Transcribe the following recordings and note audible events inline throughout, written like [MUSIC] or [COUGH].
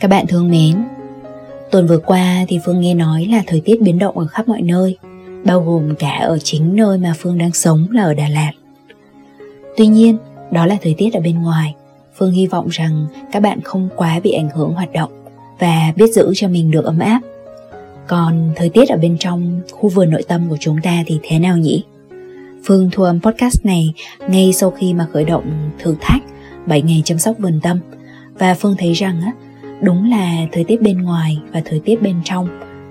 Các bạn thương mến, tuần vừa qua thì Phương nghe nói là thời tiết biến động ở khắp mọi nơi, bao gồm cả ở chính nơi mà Phương đang sống là ở Đà Lạt. Tuy nhiên, đó là thời tiết ở bên ngoài. Phương hy vọng rằng các bạn không quá bị ảnh hưởng hoạt động và biết giữ cho mình được ấm áp. Còn thời tiết ở bên trong khu vườn nội tâm của chúng ta thì thế nào nhỉ? Phương thu âm podcast này ngay sau khi mà khởi động thử thách 7 ngày chăm sóc vườn tâm và Phương thấy rằng á, đúng là thời tiết bên ngoài và thời tiết bên trong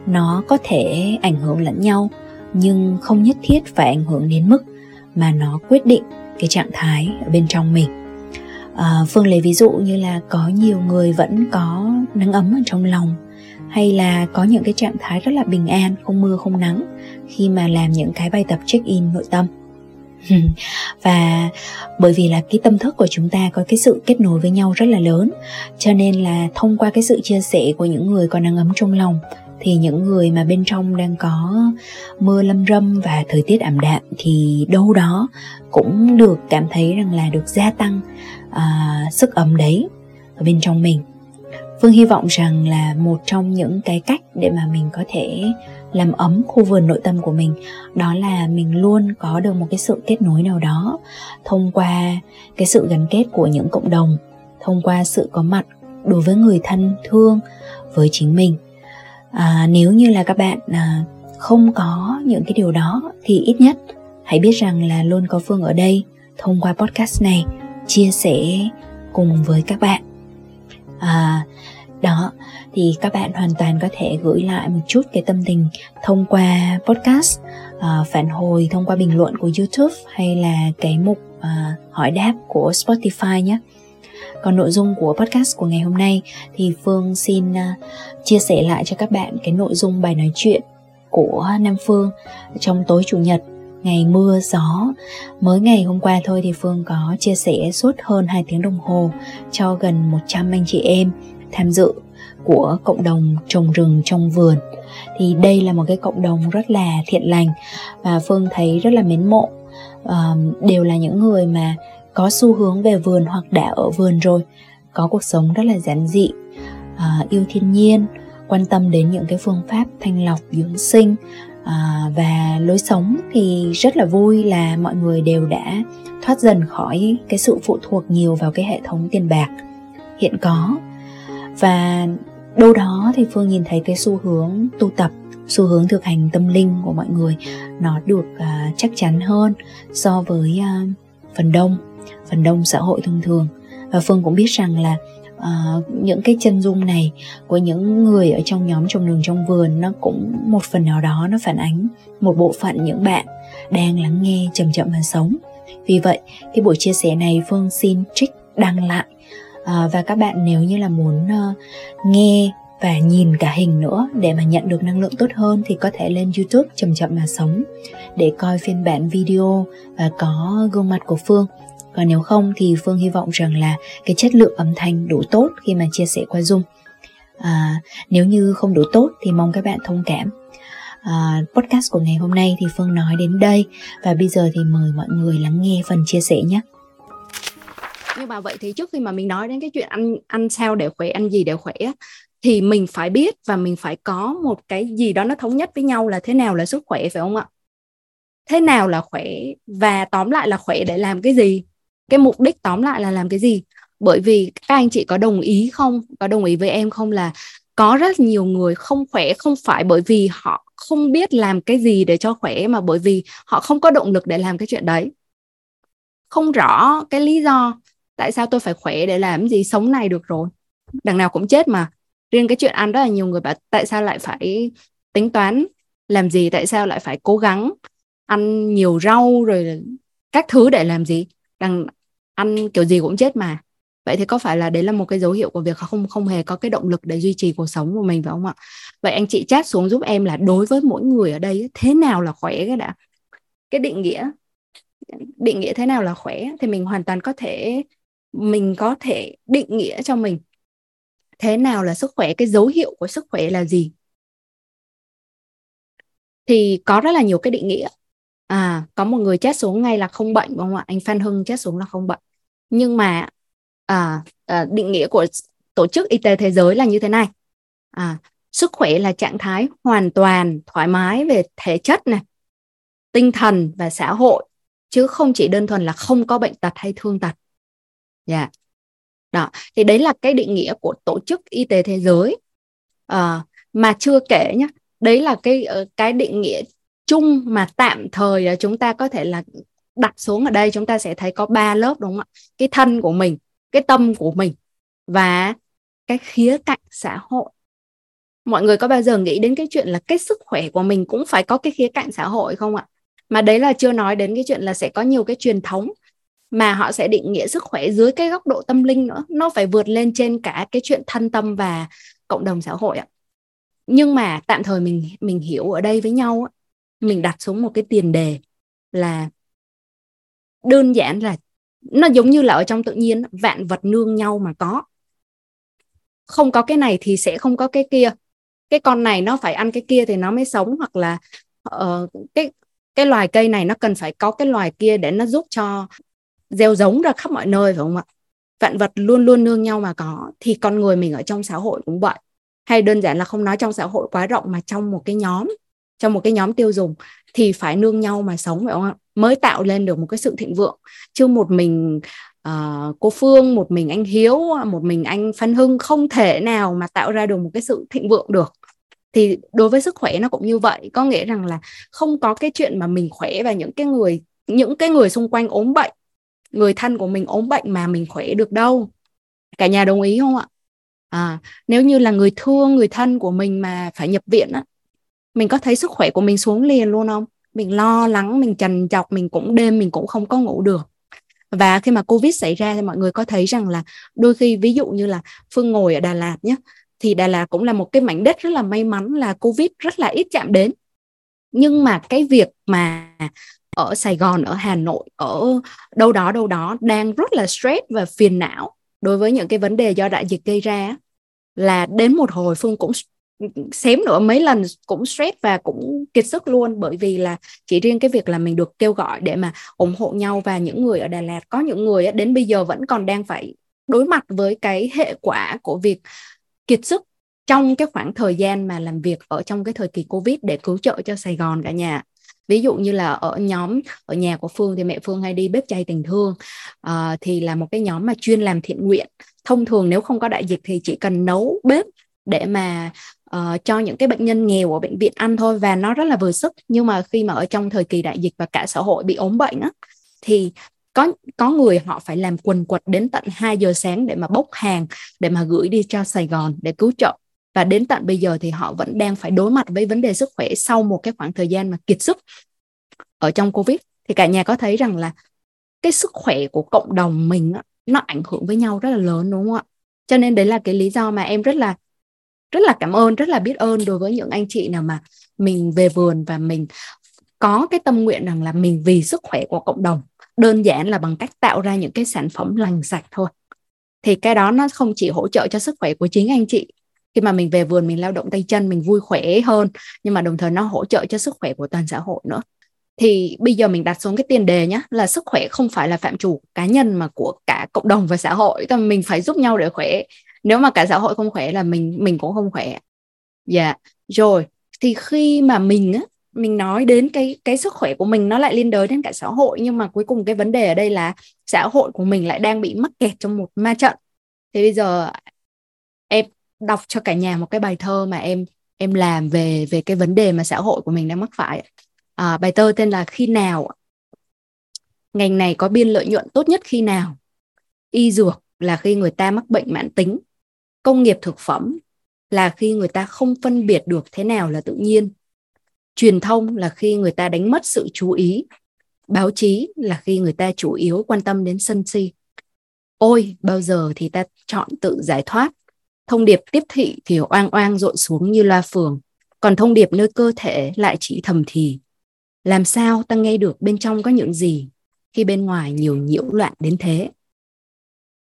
nó có thể ảnh hưởng lẫn nhau nhưng không nhất thiết phải ảnh hưởng đến mức mà nó quyết định cái trạng thái ở bên trong mình. À, phương lấy ví dụ như là có nhiều người vẫn có nắng ấm ở trong lòng hay là có những cái trạng thái rất là bình an không mưa không nắng khi mà làm những cái bài tập check in nội tâm. Ừ. và bởi vì là cái tâm thức của chúng ta có cái sự kết nối với nhau rất là lớn cho nên là thông qua cái sự chia sẻ của những người có nắng ấm trong lòng thì những người mà bên trong đang có mưa lâm râm và thời tiết ảm đạm thì đâu đó cũng được cảm thấy rằng là được gia tăng uh, sức ấm đấy ở bên trong mình. Phương hy vọng rằng là một trong những cái cách để mà mình có thể làm ấm khu vườn nội tâm của mình. Đó là mình luôn có được một cái sự kết nối nào đó thông qua cái sự gắn kết của những cộng đồng thông qua sự có mặt đối với người thân thương với chính mình. À, nếu như là các bạn à, không có những cái điều đó thì ít nhất hãy biết rằng là luôn có phương ở đây thông qua podcast này chia sẻ cùng với các bạn. À, đó thì các bạn hoàn toàn có thể gửi lại một chút cái tâm tình thông qua podcast uh, phản hồi thông qua bình luận của youtube hay là cái mục uh, hỏi đáp của spotify nhé. Còn nội dung của podcast của ngày hôm nay thì phương xin uh, chia sẻ lại cho các bạn cái nội dung bài nói chuyện của nam phương trong tối chủ nhật ngày mưa gió. Mới ngày hôm qua thôi thì phương có chia sẻ suốt hơn 2 tiếng đồng hồ cho gần 100 anh chị em tham dự của cộng đồng trồng rừng trong vườn. Thì đây là một cái cộng đồng rất là thiện lành và phương thấy rất là mến mộ. À, đều là những người mà có xu hướng về vườn hoặc đã ở vườn rồi có cuộc sống rất là giản dị à, yêu thiên nhiên quan tâm đến những cái phương pháp thanh lọc dưỡng sinh à, và lối sống thì rất là vui là mọi người đều đã thoát dần khỏi cái sự phụ thuộc nhiều vào cái hệ thống tiền bạc. Hiện có và đâu đó thì phương nhìn thấy cái xu hướng tu tập xu hướng thực hành tâm linh của mọi người nó được uh, chắc chắn hơn so với uh, phần đông phần đông xã hội thông thường. Và phương cũng biết rằng là uh, những cái chân dung này của những người ở trong nhóm trồng đường trong vườn nó cũng một phần nào đó nó phản ánh một bộ phận những bạn đang lắng nghe chậm chậm mà sống. Vì vậy cái buổi chia sẻ này phương xin trích đăng lại à, và các bạn nếu như là muốn uh, nghe và nhìn cả hình nữa để mà nhận được năng lượng tốt hơn thì có thể lên youtube chậm chậm mà sống để coi phiên bản video và có gương mặt của phương. Còn nếu không thì phương hy vọng rằng là cái chất lượng âm thanh đủ tốt khi mà chia sẻ qua zoom. À, nếu như không đủ tốt thì mong các bạn thông cảm. À, podcast của ngày hôm nay thì phương nói đến đây và bây giờ thì mời mọi người lắng nghe phần chia sẻ nhé nhưng mà vậy thì trước khi mà mình nói đến cái chuyện ăn ăn sao để khỏe, ăn gì để khỏe thì mình phải biết và mình phải có một cái gì đó nó thống nhất với nhau là thế nào là sức khỏe, phải không ạ? Thế nào là khỏe và tóm lại là khỏe để làm cái gì? Cái mục đích tóm lại là làm cái gì? Bởi vì các anh chị có đồng ý không? Có đồng ý với em không là có rất nhiều người không khỏe không phải bởi vì họ không biết làm cái gì để cho khỏe mà bởi vì họ không có động lực để làm cái chuyện đấy. Không rõ cái lý do tại sao tôi phải khỏe để làm gì? Sống này được rồi. Đằng nào cũng chết mà. Riêng cái chuyện ăn rất là nhiều người bảo tại sao lại phải tính toán làm gì? Tại sao lại phải cố gắng ăn nhiều rau rồi các thứ để làm gì? Đằng ăn kiểu gì cũng chết mà. Vậy thì có phải là đấy là một cái dấu hiệu của việc không không hề có cái động lực để duy trì cuộc sống của mình phải không ạ? Vậy anh chị chat xuống giúp em là đối với mỗi người ở đây thế nào là khỏe cái đã? Cái định nghĩa định nghĩa thế nào là khỏe thì mình hoàn toàn có thể mình có thể định nghĩa cho mình thế nào là sức khỏe cái dấu hiệu của sức khỏe là gì? Thì có rất là nhiều cái định nghĩa. À có một người chết xuống ngay là không bệnh đúng không ạ? Anh Phan Hưng chết xuống là không bệnh. Nhưng mà à, à định nghĩa của tổ chức y tế thế giới là như thế này. À, sức khỏe là trạng thái hoàn toàn thoải mái về thể chất này tinh thần và xã hội chứ không chỉ đơn thuần là không có bệnh tật hay thương tật yeah. đó thì đấy là cái định nghĩa của tổ chức y tế thế giới. À, mà chưa kể nhé đấy là cái ờ, cái định nghĩa chung mà tạm thời ờ, chúng ta có thể là đặt xuống ở đây chúng ta sẽ thấy có ba lớp đúng không ạ? Cái thân của mình cái tâm của mình và cái khía cạnh xã hội. Mọi người có bao giờ nghĩ đến cái chuyện là cái sức khỏe của mình cũng phải có cái khía cạnh xã hội không ạ? Mà đấy là chưa nói đến cái chuyện là sẽ có nhiều cái truyền thống mà họ sẽ định nghĩa sức khỏe dưới cái góc độ tâm linh nữa. Nó phải vượt lên trên cả cái chuyện thân tâm và cộng đồng xã hội ạ. Nhưng mà tạm thời mình mình hiểu ở đây với nhau mình đặt xuống một cái tiền đề là đơn giản là nó giống như là ở trong tự nhiên vạn vật nương nhau mà có. Không có cái này thì sẽ không có cái kia. Cái con này nó phải ăn cái kia thì nó mới sống hoặc là uh, cái cái loài cây này nó cần phải có cái loài kia để nó giúp cho gieo giống ra khắp mọi nơi phải không ạ? Vạn vật luôn luôn nương nhau mà có thì con người mình ở trong xã hội cũng vậy. Hay đơn giản là không nói trong xã hội quá rộng mà trong một cái nhóm trong một cái nhóm tiêu dùng thì phải nương nhau mà sống phải không ạ? Mới tạo lên được một cái sự thịnh vượng. Chứ một mình uh, cô Phương một mình anh Hiếu một mình anh Phan Hưng không thể nào mà tạo ra được một cái sự thịnh vượng được. Thì đối với sức khỏe nó cũng như vậy. Có nghĩa rằng là không có cái chuyện mà mình khỏe và những cái người những cái người xung quanh ốm bệnh người thân của mình ốm bệnh mà mình khỏe được đâu. Cả nhà đồng ý không ạ? À, nếu như là người thương người thân của mình mà phải nhập viện á mình có thấy sức khỏe của mình xuống liền luôn không? Mình lo lắng mình trần chọc mình cũng đêm mình cũng không có ngủ được. Và khi mà covid xảy ra thì mọi người có thấy rằng là đôi khi ví dụ như là phương ngồi ở đà lạt nhé thì đà lạt cũng là một cái mảnh đất rất là may mắn là covid rất là ít chạm đến nhưng mà cái việc mà ở Sài Gòn, ở Hà Nội, ở đâu đó đâu đó đang rất là stress và phiền não đối với những cái vấn đề do đại dịch gây ra là đến một hồi Phương cũng xém nữa mấy lần cũng stress và cũng kiệt sức luôn. Bởi vì là chỉ riêng cái việc là mình được kêu gọi để mà ủng hộ nhau và những người ở Đà Lạt có những người đến bây giờ vẫn còn đang phải đối mặt với cái hệ quả của việc kiệt sức trong cái khoảng thời gian mà làm việc ở trong cái thời kỳ Covid để cứu trợ cho Sài Gòn cả nhà. Ví dụ như là ở nhóm ở nhà của Phương thì mẹ Phương hay đi bếp chay tình thương. Uh, thì là một cái nhóm mà chuyên làm thiện nguyện. Thông thường nếu không có đại dịch thì chỉ cần nấu bếp để mà uh, cho những cái bệnh nhân nghèo ở bệnh viện ăn thôi và nó rất là vừa sức. Nhưng mà khi mà ở trong thời kỳ đại dịch và cả xã hội bị ốm bệnh á thì có có người họ phải làm quần quật đến tận 2 giờ sáng để mà bốc hàng để mà gửi đi cho Sài Gòn để cứu trợ và đến tận bây giờ thì họ vẫn đang phải đối mặt với vấn đề sức khỏe sau một cái khoảng thời gian mà kiệt sức ở trong covid. Thì cả nhà có thấy rằng là cái sức khỏe của cộng đồng mình nó ảnh hưởng với nhau rất là lớn, đúng không ạ? Cho nên đấy là cái lý do mà em rất là rất là cảm ơn, rất là biết ơn đối với những anh chị nào mà mình về vườn và mình có cái tâm nguyện rằng là mình vì sức khỏe của cộng đồng, đơn giản là bằng cách tạo ra những cái sản phẩm lành sạch thôi. Thì cái đó nó không chỉ hỗ trợ cho sức khỏe của chính anh chị khi mà mình về vườn, mình lao động tay chân, mình vui khỏe hơn, nhưng mà đồng thời nó hỗ trợ cho sức khỏe của toàn xã hội nữa. Thì bây giờ mình đặt xuống cái tiền đề nhé là sức khỏe không phải là phạm chủ cá nhân mà của cả cộng đồng và xã hội. Thì mình phải giúp nhau để khỏe. Nếu mà cả xã hội không khỏe là mình mình cũng không khỏe. Dạ yeah. rồi. Thì khi mà mình á, mình nói đến cái cái sức khỏe của mình, nó lại liên đới đến cả xã hội. Nhưng mà cuối cùng cái vấn đề ở đây là xã hội của mình lại đang bị mắc kẹt trong một ma trận. Thì bây giờ em đọc cho cả nhà một cái bài thơ mà em em làm về về cái vấn đề mà xã hội của mình đang mắc phải. À, bài thơ tên là khi nào ngành này có biên lợi nhuận tốt nhất khi nào? Y dược là khi người ta mắc bệnh mãn tính. Công nghiệp thực phẩm là khi người ta không phân biệt được thế nào là tự nhiên. Truyền thông là khi người ta đánh mất sự chú ý. Báo chí là khi người ta chủ yếu quan tâm đến sân si. Ôi bao giờ thì ta chọn tự giải thoát? Thông điệp tiếp thị thì oang oang rộn xuống như loa phường, còn thông điệp nơi cơ thể lại chỉ thầm thì. Làm sao ta nghe được bên trong có những gì, khi bên ngoài nhiều nhiễu loạn đến thế?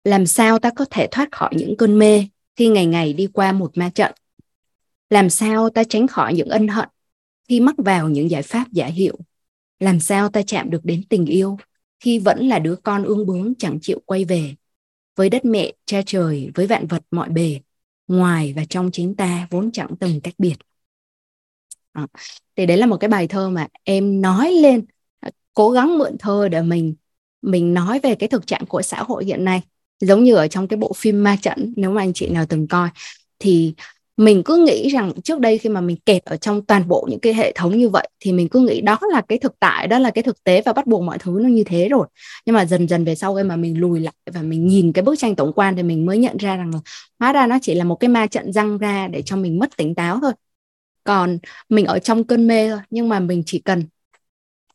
Làm sao ta có thể thoát khỏi những cơn mê, khi ngày ngày đi qua một ma trận? Làm sao ta tránh khỏi những ân hận, khi mắc vào những giải pháp giả hiệu? Làm sao ta chạm được đến tình yêu, khi vẫn là đứa con ương bướng chẳng chịu quay về? Với đất mẹ cha trời với vạn vật mọi bề ngoài và trong chính ta vốn chẳng từng cách biệt. À, thì đấy là một cái bài thơ mà em nói lên à, cố gắng mượn thơ để mình mình nói về cái thực trạng của xã hội hiện nay. Giống như ở trong cái bộ phim ma trận nếu mà anh chị nào từng coi thì mình cứ nghĩ rằng trước đây khi mà mình kẹt ở trong toàn bộ những cái hệ thống như vậy, thì mình cứ nghĩ đó là cái thực tại, đó là cái thực tế và bắt buộc mọi thứ nó như thế rồi. Nhưng mà dần dần về sau khi mà mình lùi lại và mình nhìn cái bức tranh tổng quan thì mình mới nhận ra rằng là hóa ra nó chỉ là một cái ma trận răng ra để cho mình mất tỉnh táo thôi. Còn mình ở trong cơn mê thôi, nhưng mà mình chỉ cần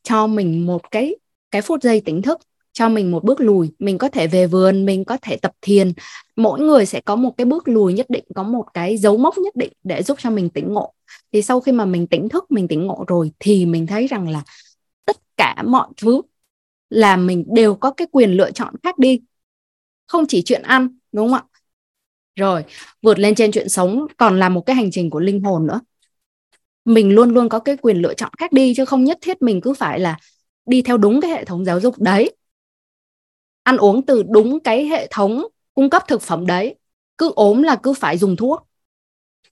cho mình một cái cái phút giây tỉnh thức cho mình một bước lùi, mình có thể về vườn, mình có thể tập thiền. Mỗi người sẽ có một cái bước lùi nhất định, có một cái dấu mốc nhất định để giúp cho mình tỉnh ngộ. Thì sau khi mà mình tỉnh thức, mình tỉnh ngộ rồi thì mình thấy rằng là tất cả mọi thứ là mình đều có cái quyền lựa chọn khác đi. Không chỉ chuyện ăn, đúng không ạ? Rồi, vượt lên trên chuyện sống còn là một cái hành trình của linh hồn nữa. Mình luôn luôn có cái quyền lựa chọn khác đi, chứ không nhất thiết mình cứ phải là đi theo đúng cái hệ thống giáo dục. Đấy ăn uống từ đúng cái hệ thống cung cấp thực phẩm đấy. Cứ ốm là cứ phải dùng thuốc.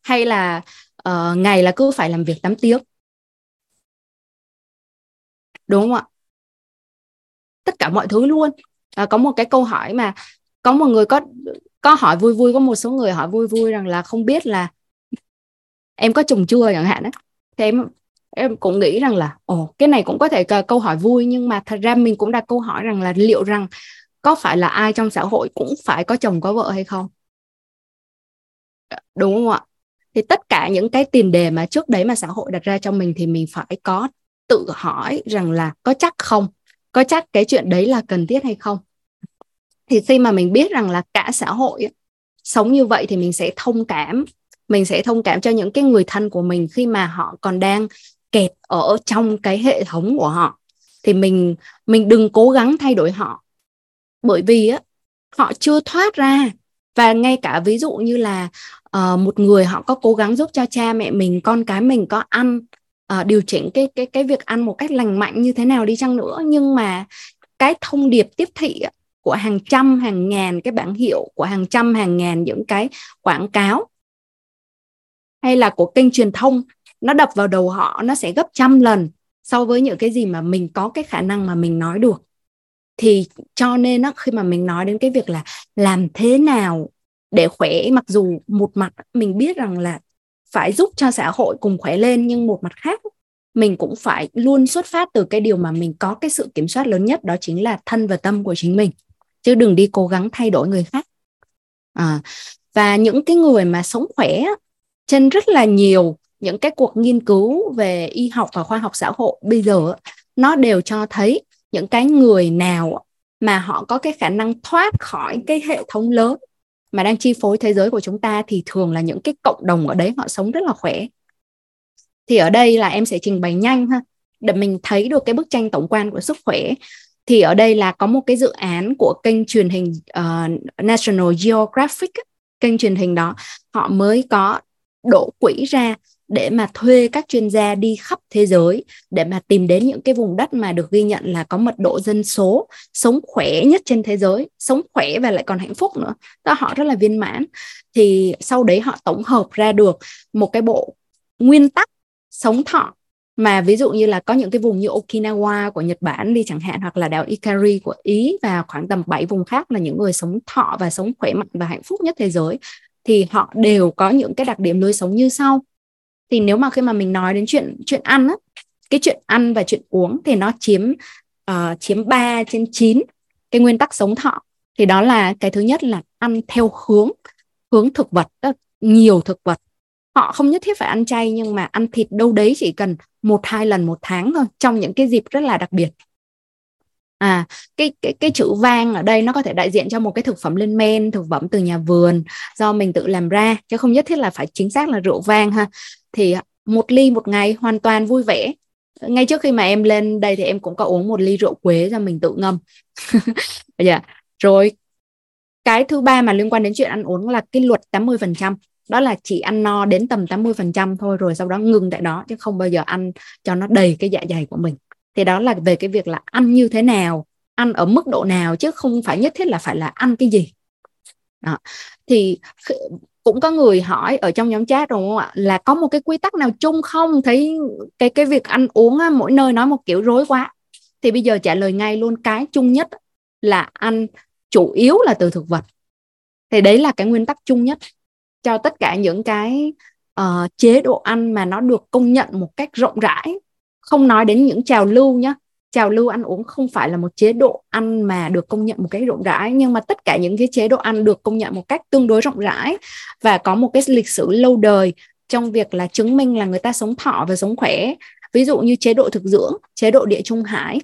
Hay là uh, ngày là cứ phải làm việc 8 tiếng đúng không ạ? Tất cả mọi thứ luôn. À, có một cái câu hỏi mà có một người có có hỏi vui vui có một số người hỏi vui vui rằng là không biết là em có trùng chưa chẳng hạn ấy thì em em cũng nghĩ rằng là, ồ, cái này cũng có thể là câu hỏi vui, nhưng mà thật ra mình cũng đặt câu hỏi rằng là liệu rằng có phải là ai trong xã hội cũng phải có chồng có vợ hay không? Đúng không ạ? Thì tất cả những cái tiền đề mà trước đấy mà xã hội đặt ra cho mình thì mình phải có tự hỏi rằng là có chắc không? Có chắc cái chuyện đấy là cần thiết hay không? Thì khi mà mình biết rằng là cả xã hội sống như vậy thì mình sẽ thông cảm. Mình sẽ thông cảm cho những cái người thân của mình khi mà họ còn đang kẹt ở trong cái hệ thống của họ thì mình mình đừng cố gắng thay đổi họ. Bởi vì á họ chưa thoát ra. Và ngay cả ví dụ như là uh, một người họ có cố gắng giúp cho cha mẹ mình con cái mình có ăn uh, điều chỉnh cái cái cái việc ăn một cách lành mạnh như thế nào đi chăng nữa. Nhưng mà cái thông điệp tiếp thị của hàng trăm hàng ngàn cái bảng hiệu của hàng trăm hàng ngàn những cái quảng cáo hay là của kênh truyền thông nó đập vào đầu họ nó sẽ gấp trăm lần so với những cái gì mà mình có cái khả năng mà mình nói được. Thì cho nên á khi mà mình nói đến cái việc là làm thế nào để khỏe mặc dù một mặt mình biết rằng là phải giúp cho xã hội cùng khỏe lên nhưng một mặt khác mình cũng phải luôn xuất phát từ cái điều mà mình có cái sự kiểm soát lớn nhất đó chính là thân và tâm của chính mình. Chứ đừng đi cố gắng thay đổi người khác. À, và những cái người mà sống khỏe trên rất là nhiều những cái cuộc nghiên cứu về y học và khoa học xã hội bây giờ nó đều cho thấy những cái người nào mà họ có cái khả năng thoát khỏi cái hệ thống lớn mà đang chi phối thế giới của chúng ta thì thường là những cái cộng đồng ở đấy họ sống rất là khỏe. Thì ở đây là em sẽ trình bày nhanh ha. Để mình thấy được cái bức tranh tổng quan của sức khỏe thì ở đây là có một cái dự án của kênh truyền hình uh, National Geographic kênh truyền hình đó họ mới có đổ quỹ ra để mà thuê các chuyên gia đi khắp thế giới, để mà tìm đến những cái vùng đất mà được ghi nhận là có mật độ dân số sống khỏe nhất trên thế giới, sống khỏe và lại còn hạnh phúc nữa. Đó, họ rất là viên mãn. Thì sau đấy họ tổng hợp ra được một cái bộ nguyên tắc sống thọ mà ví dụ như là có những cái vùng như Okinawa của Nhật Bản đi chẳng hạn, hoặc là đảo Ikari của Ý và khoảng tầm 7 vùng khác là những người sống thọ và sống khỏe mạnh và hạnh phúc nhất thế giới, thì họ đều có những cái đặc điểm lối sống như sau thì nếu mà khi mà mình nói đến chuyện chuyện ăn á cái chuyện ăn và chuyện uống thì nó chiếm uh, chiếm 3 trên 9 cái nguyên tắc sống thọ. Thì đó là cái thứ nhất là ăn theo hướng hướng thực vật nhiều thực vật. Họ không nhất thiết phải ăn chay nhưng mà ăn thịt đâu đấy chỉ cần một hai lần một tháng thôi trong những cái dịp rất là đặc biệt. À cái cái cái chữ vang ở đây nó có thể đại diện cho một cái thực phẩm lên men thực phẩm từ nhà vườn do mình tự làm ra chứ không nhất thiết là phải chính xác là rượu vang ha thì à, một ly một ngày hoàn toàn vui vẻ. Ngay trước khi mà em lên đây thì em cũng có uống một ly rượu quế cho mình tự ngâm. Yeah. [LAUGHS] Dạ. rồi, cái thứ ba mà liên quan đến chuyện ăn uống là cái luật 80% đó là chỉ ăn no đến tầm 80% thôi, rồi sau đó ngừng tại đó, chứ không bao giờ ăn cho nó đầy cái dạ dày của mình. Thì đó là về cái việc là ăn như thế nào, ăn ở mức độ nào, chứ không phải nhất thiết là phải là ăn cái gì. Đó. thì cũng có người hỏi ở trong nhóm chat đúng không ạ? Là có một cái quy tắc nào chung không? Thấy cái cái việc ăn uống á, mỗi nơi nói một kiểu rối quá. Thì bây giờ trả lời ngay luôn cái chung nhất là ăn chủ yếu là từ thực vật. Thì đấy là cái nguyên tắc chung nhất. Cho tất cả những cái uh, chế độ ăn mà nó được công nhận một cách rộng rãi không nói đến những trào lưu nhé trào lưu, ăn uống không phải là một chế độ ăn mà được công nhận một cách rộng rãi, nhưng mà tất cả những cái chế độ ăn được công nhận một cách tương đối rộng rãi và có một cái lịch sử lâu đời trong việc là chứng minh là người ta sống thọ và sống khỏe. Ví dụ như chế độ thực dưỡng, chế độ địa trung hải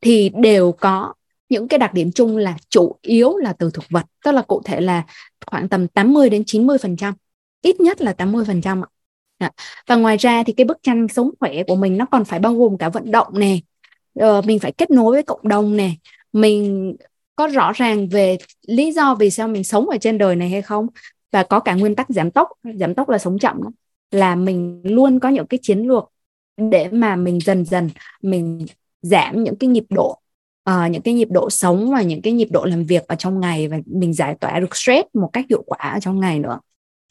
thì đều có những cái đặc điểm chung là chủ yếu là từ thực vật, tức là cụ thể là khoảng tầm 80 đến 90 phần trăm, ít nhất là 80 phần trăm dạ. và ngoài ra thì cái bức tranh sống khỏe của mình nó còn phải bao gồm cả vận động nè uh, mình phải kết nối với cộng đồng nè. Mình có rõ ràng về lý do vì sao mình sống ở trên đời này hay không? Và có cả nguyên tắc giảm tốc. Giảm tốc là sống chậm. Là mình luôn có những cái chiến lược để mà mình dần dần mình giảm những cái nhịp độ uh, những cái nhịp độ sống và những cái nhịp độ làm việc ở trong ngày và mình giải tỏa được stress một cách hiệu quả ở trong ngày nữa.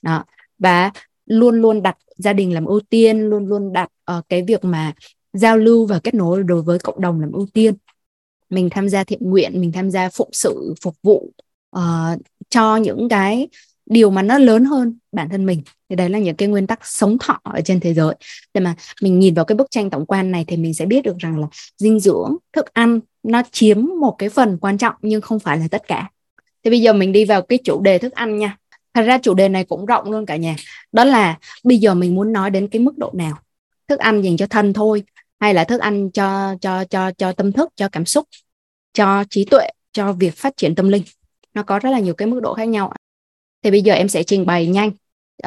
Đó. Và luôn luôn đặt gia đình làm ưu tiên luôn luôn đặt uh, cái việc mà giao lưu và kết nối đối với cộng đồng làm ưu tiên. Mình tham gia thiện nguyện mình tham gia phụng sự phục vụ uh, cho những cái điều mà nó lớn hơn bản thân mình. Thì đấy là những cái nguyên tắc sống thọ ở trên thế giới. Để mà mình nhìn vào cái bức tranh tổng quan này thì mình sẽ biết được rằng là dinh dưỡng thức ăn nó chiếm một cái phần quan trọng nhưng không phải là tất cả. Thì bây giờ mình đi vào cái chủ đề thức ăn nha. Thật ra chủ đề này cũng rộng luôn cả nhà. Đó là bây giờ mình muốn nói đến cái mức độ nào? Thức ăn dành cho thân thôi hay là thức ăn cho cho cho cho tâm thức cho cảm xúc cho trí tuệ cho việc phát triển tâm linh. Nó có rất là nhiều cái mức độ khác nhau thì bây giờ em sẽ trình bày nhanh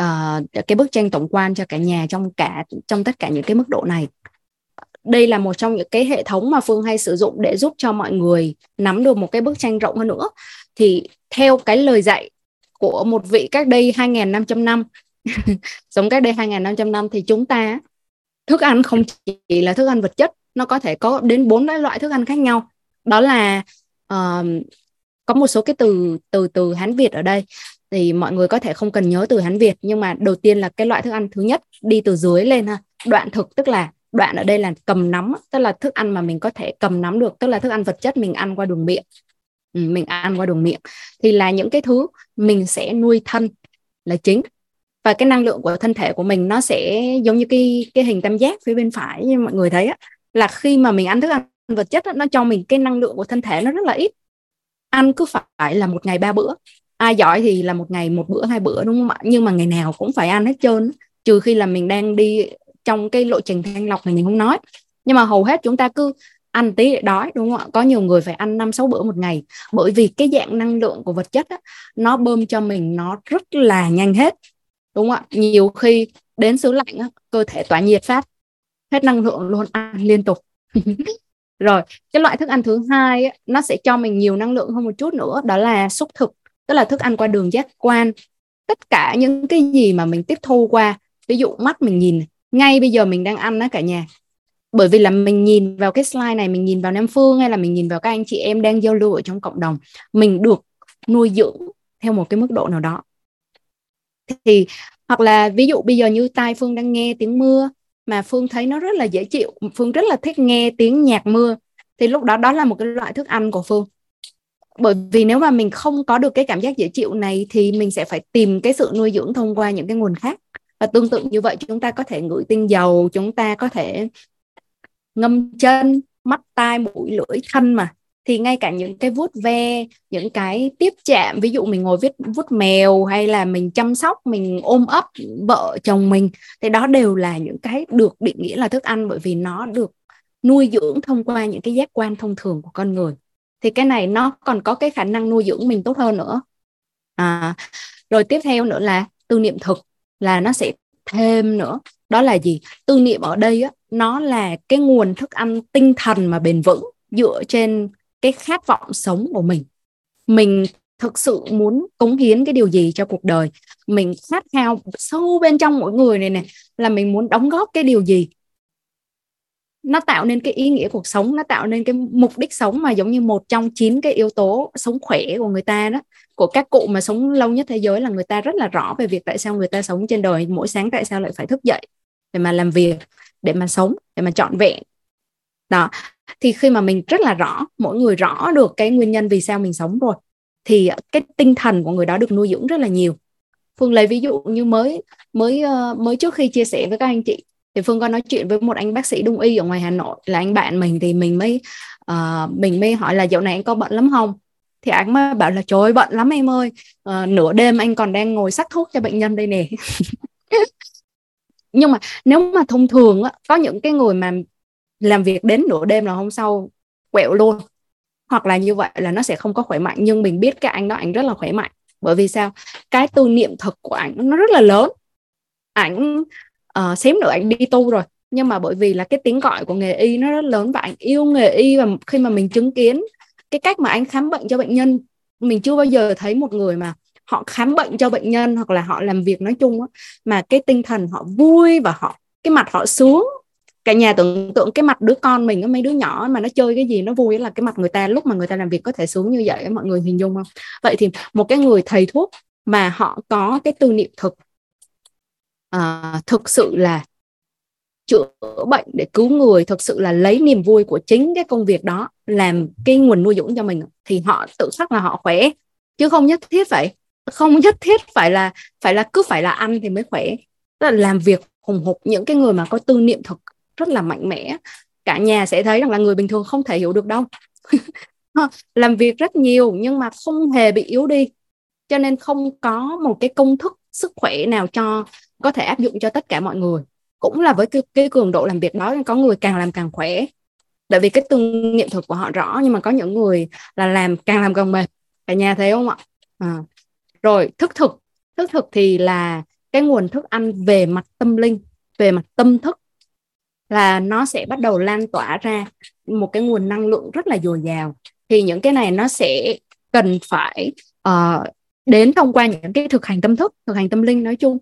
uh, cái bức tranh tổng quan cho cả nhà trong cả trong tất cả những cái mức độ này. Đây là một trong những cái hệ thống mà phương hay sử dụng để giúp cho mọi người nắm được một cái bức tranh rộng hơn nữa. Thì theo cái lời dạy của một vị cách đây 2.500 năm sống [LAUGHS] cách đây 2.500 năm thì chúng ta thức ăn không chỉ là thức ăn vật chất nó có thể có đến bốn loại thức ăn khác nhau. Đó là uh, có một số cái từ từ từ hán việt ở đây thì mọi người có thể không cần nhớ từ hán việt nhưng mà đầu tiên là cái loại thức ăn thứ nhất đi từ dưới lên ha. Đoạn thực tức là đoạn ở đây là cầm nắm tức là thức ăn mà mình có thể cầm nắm được tức là thức ăn vật chất mình ăn qua đường miệng. Ừ, mình ăn qua đường miệng. Thì là những cái thứ mình sẽ nuôi thân là chính và cái năng lượng của thân thể của mình nó sẽ giống như cái cái hình tam giác phía bên phải như mọi người thấy á, là khi mà mình ăn thức ăn vật chất á, nó cho mình cái năng lượng của thân thể nó rất là ít. Ăn cứ phải là một ngày ba bữa. Ai giỏi thì là một ngày một bữa hai bữa đúng không ạ? Nhưng mà ngày nào cũng phải ăn hết trơn trừ khi là mình đang đi trong cái lộ trình thanh lọc này mình không nói. Nhưng mà hầu hết chúng ta cứ ăn tí để đói đúng không ạ? Có nhiều người phải ăn năm sáu bữa một ngày. Bởi vì cái dạng năng lượng của vật chất á, nó bơm cho mình nó rất là nhanh hết đúng không ạ? Nhiều khi đến xứ lạnh á, cơ thể tỏa nhiệt phát hết năng lượng luôn ăn liên tục. [LAUGHS] Rồi cái loại thức ăn thứ hai á, nó sẽ cho mình nhiều năng lượng hơn một chút nữa đó là xúc thực tức là thức ăn qua đường giác quan. Tất cả những cái gì mà mình tiếp thu qua ví dụ mắt mình nhìn ngay bây giờ mình đang ăn đó cả nhà. Bởi vì là mình nhìn vào cái slide này mình nhìn vào Nam Phương hay là mình nhìn vào các anh chị em đang giao lưu ở trong cộng đồng mình được nuôi dưỡng theo một cái mức độ nào đó thì, hoặc là ví dụ bây giờ như tai Phương đang nghe tiếng mưa mà Phương thấy nó rất là dễ chịu, Phương rất là thích nghe tiếng nhạc mưa, thì lúc đó đó là một cái loại thức ăn của Phương. Bởi vì nếu mà mình không có được cái cảm giác dễ chịu này thì mình sẽ phải tìm cái sự nuôi dưỡng thông qua những cái nguồn khác. Và tương tự như vậy, chúng ta có thể ngửi tinh dầu, chúng ta có thể ngâm chân, mắt tai, mũi, lưỡi, thân mà thì ngay cả những cái vuốt ve những cái tiếp chạm ví dụ mình ngồi viết vuốt mèo hay là mình chăm sóc mình ôm ấp vợ chồng mình thì đó đều là những cái được định nghĩa là thức ăn bởi vì nó được nuôi dưỡng thông qua những cái giác quan thông thường của con người. Thì cái này nó còn có cái khả năng nuôi dưỡng mình tốt hơn nữa. À, rồi tiếp theo nữa là tư niệm thực là nó sẽ thêm nữa. Đó là gì? Tư niệm ở đây á, nó là cái nguồn thức ăn tinh thần mà bền vững dựa trên cái khát vọng sống của mình. Mình thực sự muốn cống hiến cái điều gì cho cuộc đời? Mình khát khao sâu bên trong mỗi người này này là mình muốn đóng góp cái điều gì? Nó tạo nên cái ý nghĩa cuộc sống, nó tạo nên cái mục đích sống mà giống như một trong chín cái yếu tố sống khỏe của người ta đó. Của các cụ mà sống lâu nhất thế giới là người ta rất là rõ về việc tại sao người ta sống trên đời, mỗi sáng tại sao lại phải thức dậy để mà làm việc, để mà sống, để mà trọn vẹn. Đó thì khi mà mình rất là rõ mỗi người rõ được cái nguyên nhân vì sao mình sống rồi thì cái tinh thần của người đó được nuôi dưỡng rất là nhiều. Phương lấy ví dụ như mới mới ờ, mới trước khi chia sẻ với các anh chị thì phương có nói chuyện với một anh bác sĩ đông y ở ngoài hà nội là anh bạn mình thì mình mới uh, mình mới hỏi là dạo này anh có bận lắm không? Thì anh mới bảo là trời ơi bận lắm em ơi uh, nửa đêm anh còn đang ngồi sắc thuốc cho bệnh nhân đây nè. [LAUGHS] Nhưng mà nếu mà thông thường á, có những cái người mà làm việc đến nửa đêm là hôm sau quẹo luôn. Hoặc là như vậy là nó sẽ không có khỏe mạnh nhưng mình biết cái anh đó anh rất là khỏe mạnh. Bởi vì sao? Cái tư niệm thực của ảnh nó rất là lớn. Ảnh uh, xém nữa ảnh đi tu rồi. Nhưng mà bởi vì là cái tiếng gọi của nghề y nó rất lớn và ảnh yêu nghề y và khi mà mình chứng kiến cái cách mà anh khám bệnh cho bệnh nhân mình chưa bao giờ thấy một người mà họ khám bệnh cho bệnh nhân hoặc là họ làm việc nói chung á, mà cái tinh thần họ vui và họ cái mặt họ sướng cả nhà tưởng tượng cái mặt đứa con mình mấy đứa nhỏ mà nó chơi cái gì nó vui là cái mặt người ta lúc mà người ta làm việc có thể xuống như vậy mọi người hình dung không? Vậy thì một cái người thầy thuốc mà họ có cái tư niệm thực uh, thực sự là chữa bệnh để cứu người thực sự là lấy niềm vui của chính cái công việc đó làm cái nguồn nuôi dưỡng cho mình thì họ tự khắc là họ khỏe. Chứ không nhất thiết phải không nhất thiết phải là phải là cứ phải là ăn thì mới khỏe. Tức là làm việc hùng hục những cái người mà có tư niệm thực rất là mạnh mẽ. Cả nhà sẽ thấy rằng là người bình thường không thể hiểu được đâu. [LAUGHS] Ờ, làm việc rất nhiều nhưng mà không hề bị yếu đi. Cho nên không có một cái công thức sức khỏe nào cho có thể áp dụng cho tất cả mọi người. Cũng là với cái, cái cường độ làm việc đó có người càng làm càng khỏe. Tại vì cái từng nghiệm thực của họ rõ nhưng mà có những người là làm càng làm càng mệt. Cả nhà thấy không ạ? À. rồi thức thực. Thức thực thì là cái nguồn thức ăn về mặt tâm linh về mặt tâm thức là nó sẽ bắt đầu lan tỏa ra một cái nguồn năng lượng rất là dồi dào. Thì những cái này nó sẽ cần phải uh, đến thông qua những cái thực hành tâm thức thực hành tâm linh nói chung.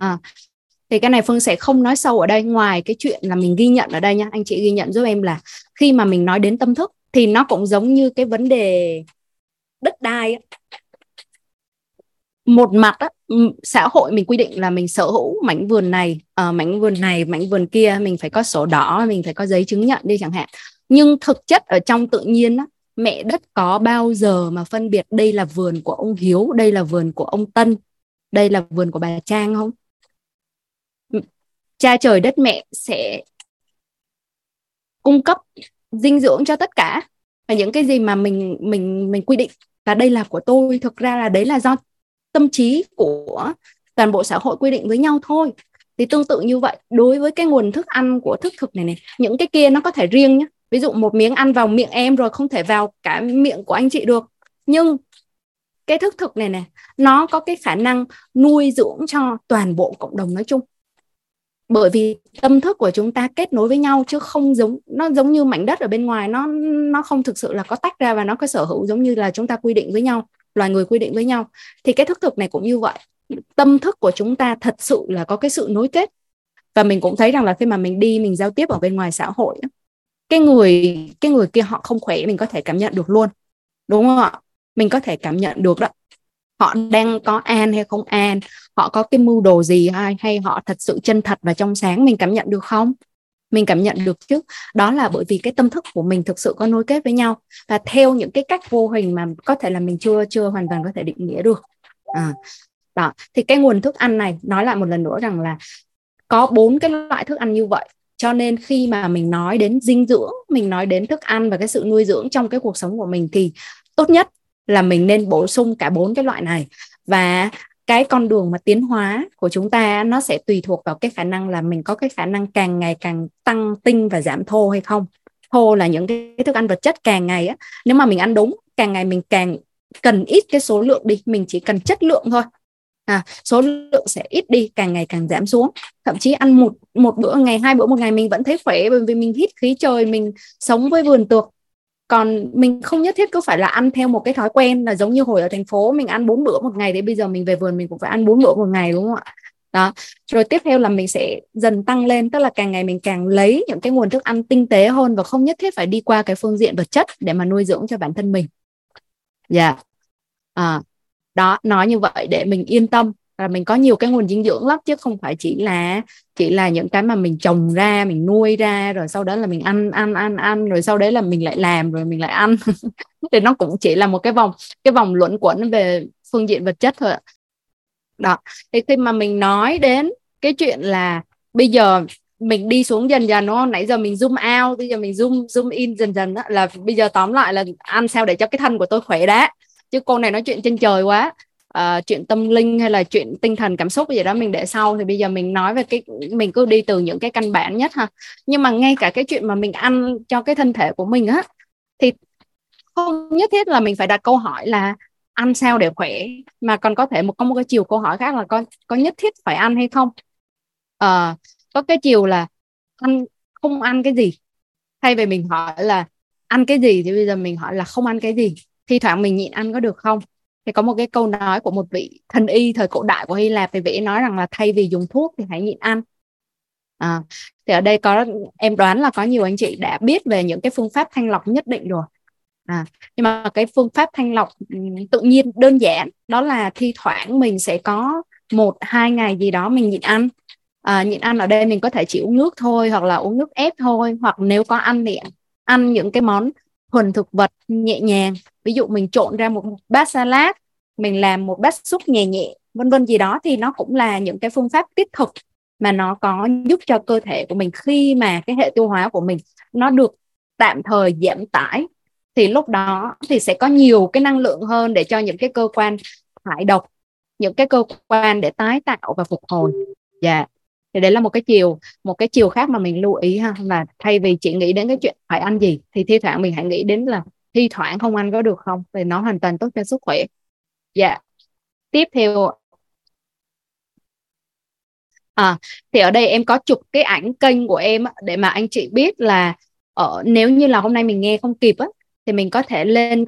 À, thì cái này phương sẽ không nói sâu ở đây. Ngoài cái chuyện là mình ghi nhận ở đây nha anh chị ghi nhận giúp em là khi mà mình nói đến tâm thức thì nó cũng giống như cái vấn đề đất đai một mặt á, ừ, xã hội mình quy định là mình sở hữu mảnh vườn này uh, mảnh vườn này mảnh vườn kia mình phải có sổ đỏ mình phải có giấy chứng nhận đi chẳng hạn. Nhưng thực chất ở trong tự nhiên á, mẹ đất có bao giờ mà phân biệt đây là vườn của ông Hiếu đây là vườn của ông Tân đây là vườn của bà Trang không? Ừ, cha trời đất mẹ sẽ cung cấp dinh dưỡng cho tất cả. Và những cái gì mà mình mình mình quy định là đây là của tôi thực ra là đấy là do tâm trí của toàn bộ xã hội quy định với nhau thôi. Thì tương tự như vậy, đối với cái nguồn thức ăn của thức thực này này, những cái kia nó có thể riêng nhé ví dụ một miếng ăn vào miệng em rồi không thể vào cả miệng của anh chị được. Nhưng cái thức thực này này, nó có cái khả năng nuôi dưỡng cho toàn bộ cộng đồng nói chung. Bởi vì tâm thức của chúng ta kết nối với nhau chứ không giống, nó giống như mảnh đất ở bên ngoài, nó nó không thực sự là có tách ra và nó có sở hữu giống như là chúng ta quy định với nhau loài người quy định với nhau. Thì cái thức thực này cũng như vậy. Tâm thức của chúng ta thật sự là có cái sự nối kết. Và mình cũng thấy rằng là khi mà mình đi, mình giao tiếp ở bên ngoài xã hội cái người cái người kia họ không khỏe, mình có thể cảm nhận được luôn. Đúng không ạ? Mình có thể cảm nhận được đó. Họ đang có an hay không an? Họ có cái mưu đồ gì hay hay họ thật sự chân thật và trong sáng mình cảm nhận được không? Mình cảm nhận được chứ. Đó là bởi vì cái tâm thức của mình thực sự có nối kết với nhau. Và theo những cái cách vô hình mà có thể là mình chưa chưa hoàn toàn có thể định nghĩa được. À, đó. Thì cái nguồn thức ăn này nói lại một lần nữa rằng là có bốn cái loại thức ăn như vậy. Cho nên khi mà mình nói đến dinh dưỡng mình nói đến thức ăn và cái sự nuôi dưỡng trong cái cuộc sống của mình thì tốt nhất là mình nên bổ sung cả bốn cái loại này. Và cái con đường mà tiến hóa của chúng ta nó sẽ tùy thuộc vào cái khả năng là mình có cái khả năng càng ngày càng tăng tinh và giảm thô hay không. Thô là những cái thức ăn vật chất càng ngày á nếu mà mình ăn đúng càng ngày mình càng cần ít cái số lượng đi mình chỉ cần chất lượng thôi. À, số lượng sẽ ít đi càng ngày càng giảm xuống. Thậm chí ăn một một bữa ngày hai bữa một ngày mình vẫn thấy khỏe bởi vì mình hít khí trời mình sống với vườn tược còn mình không nhất thiết cứ phải là ăn theo một cái thói quen là giống như hồi ở thành phố mình ăn bốn bữa một ngày thì bây giờ mình về vườn mình cũng phải ăn bốn bữa một ngày đúng không ạ? Đó. Rồi tiếp theo là mình sẽ dần tăng lên tức là càng ngày mình càng lấy những cái nguồn thức ăn tinh tế hơn và không nhất thiết phải đi qua cái phương diện vật chất để mà nuôi dưỡng cho bản thân mình. Dạ. Yeah. à, đó nói như vậy để mình yên tâm là mình có nhiều cái nguồn dinh dưỡng lắm chứ không phải chỉ là chỉ là những cái mà mình trồng ra mình nuôi ra rồi sau đó là mình ăn ăn ăn ăn rồi sau đấy là mình lại làm rồi mình lại ăn. [LAUGHS] Thì nó cũng chỉ là một cái vòng cái vòng luẩn quẩn về phương diện vật chất thôi ạ. Đó thì khi mà mình nói đến cái chuyện là bây giờ mình đi xuống dần dần đúng không? Nãy giờ mình zoom out bây giờ mình zoom zoom in dần dần đó, là bây giờ tóm lại là ăn sao để cho cái thân của tôi khỏe đã. Chứ cô này nói chuyện trên trời quá uh, chuyện tâm linh hay là chuyện tinh thần cảm xúc gì đó mình để sau thì bây giờ mình nói về cái mình cứ đi từ những cái căn bản nhất ha. Nhưng mà ngay cả cái chuyện mà mình ăn cho cái thân thể của mình á thì không nhất thiết là mình phải đặt câu hỏi là ăn sao để khỏe mà còn có thể một có một cái chiều câu hỏi khác là có có nhất thiết phải ăn hay không. À, có cái chiều là ăn không ăn cái gì. Thay vì mình hỏi là ăn cái gì thì bây giờ mình hỏi là không ăn cái gì thi thoảng mình nhịn ăn có được không? Thì có một cái câu nói của một vị thần y thời cổ đại của Hy Lạp thì vị nói rằng là thay vì dùng thuốc thì hãy nhịn ăn. À, thì ở đây có em đoán là có nhiều anh chị đã biết về những cái phương pháp thanh lọc nhất định rồi. À, nhưng mà cái phương pháp thanh lọc tự nhiên đơn giản đó là thi thoảng mình sẽ có một hai ngày gì đó mình nhịn ăn. À, nhịn ăn ở đây mình có thể chỉ uống nước thôi hoặc là uống nước ép thôi hoặc nếu có ăn thì ăn những cái món thuần thực vật nhẹ nhàng ví dụ mình trộn ra một bát salad, mình làm một bát súp nhẹ nhẹ, vân vân gì đó, thì nó cũng là những cái phương pháp tiết thực mà nó có giúp cho cơ thể của mình khi mà cái hệ tiêu hóa của mình nó được tạm thời giảm tải, thì lúc đó thì sẽ có nhiều cái năng lượng hơn để cho những cái cơ quan thải độc, những cái cơ quan để tái tạo và phục hồi dạ yeah thì đấy là một cái chiều một cái chiều khác mà mình lưu ý ha. Là thay vì chị nghĩ đến cái chuyện phải ăn gì thì thi thoảng mình hãy nghĩ đến là thi thoảng không ăn có được không? Thì nó hoàn toàn tốt cho sức khỏe. Dạ. Yeah. tiếp theo. À thì ở đây em có chụp cái ảnh kênh của em để mà anh chị biết là ở nếu như là hôm nay mình nghe không kịp á thì mình có thể lên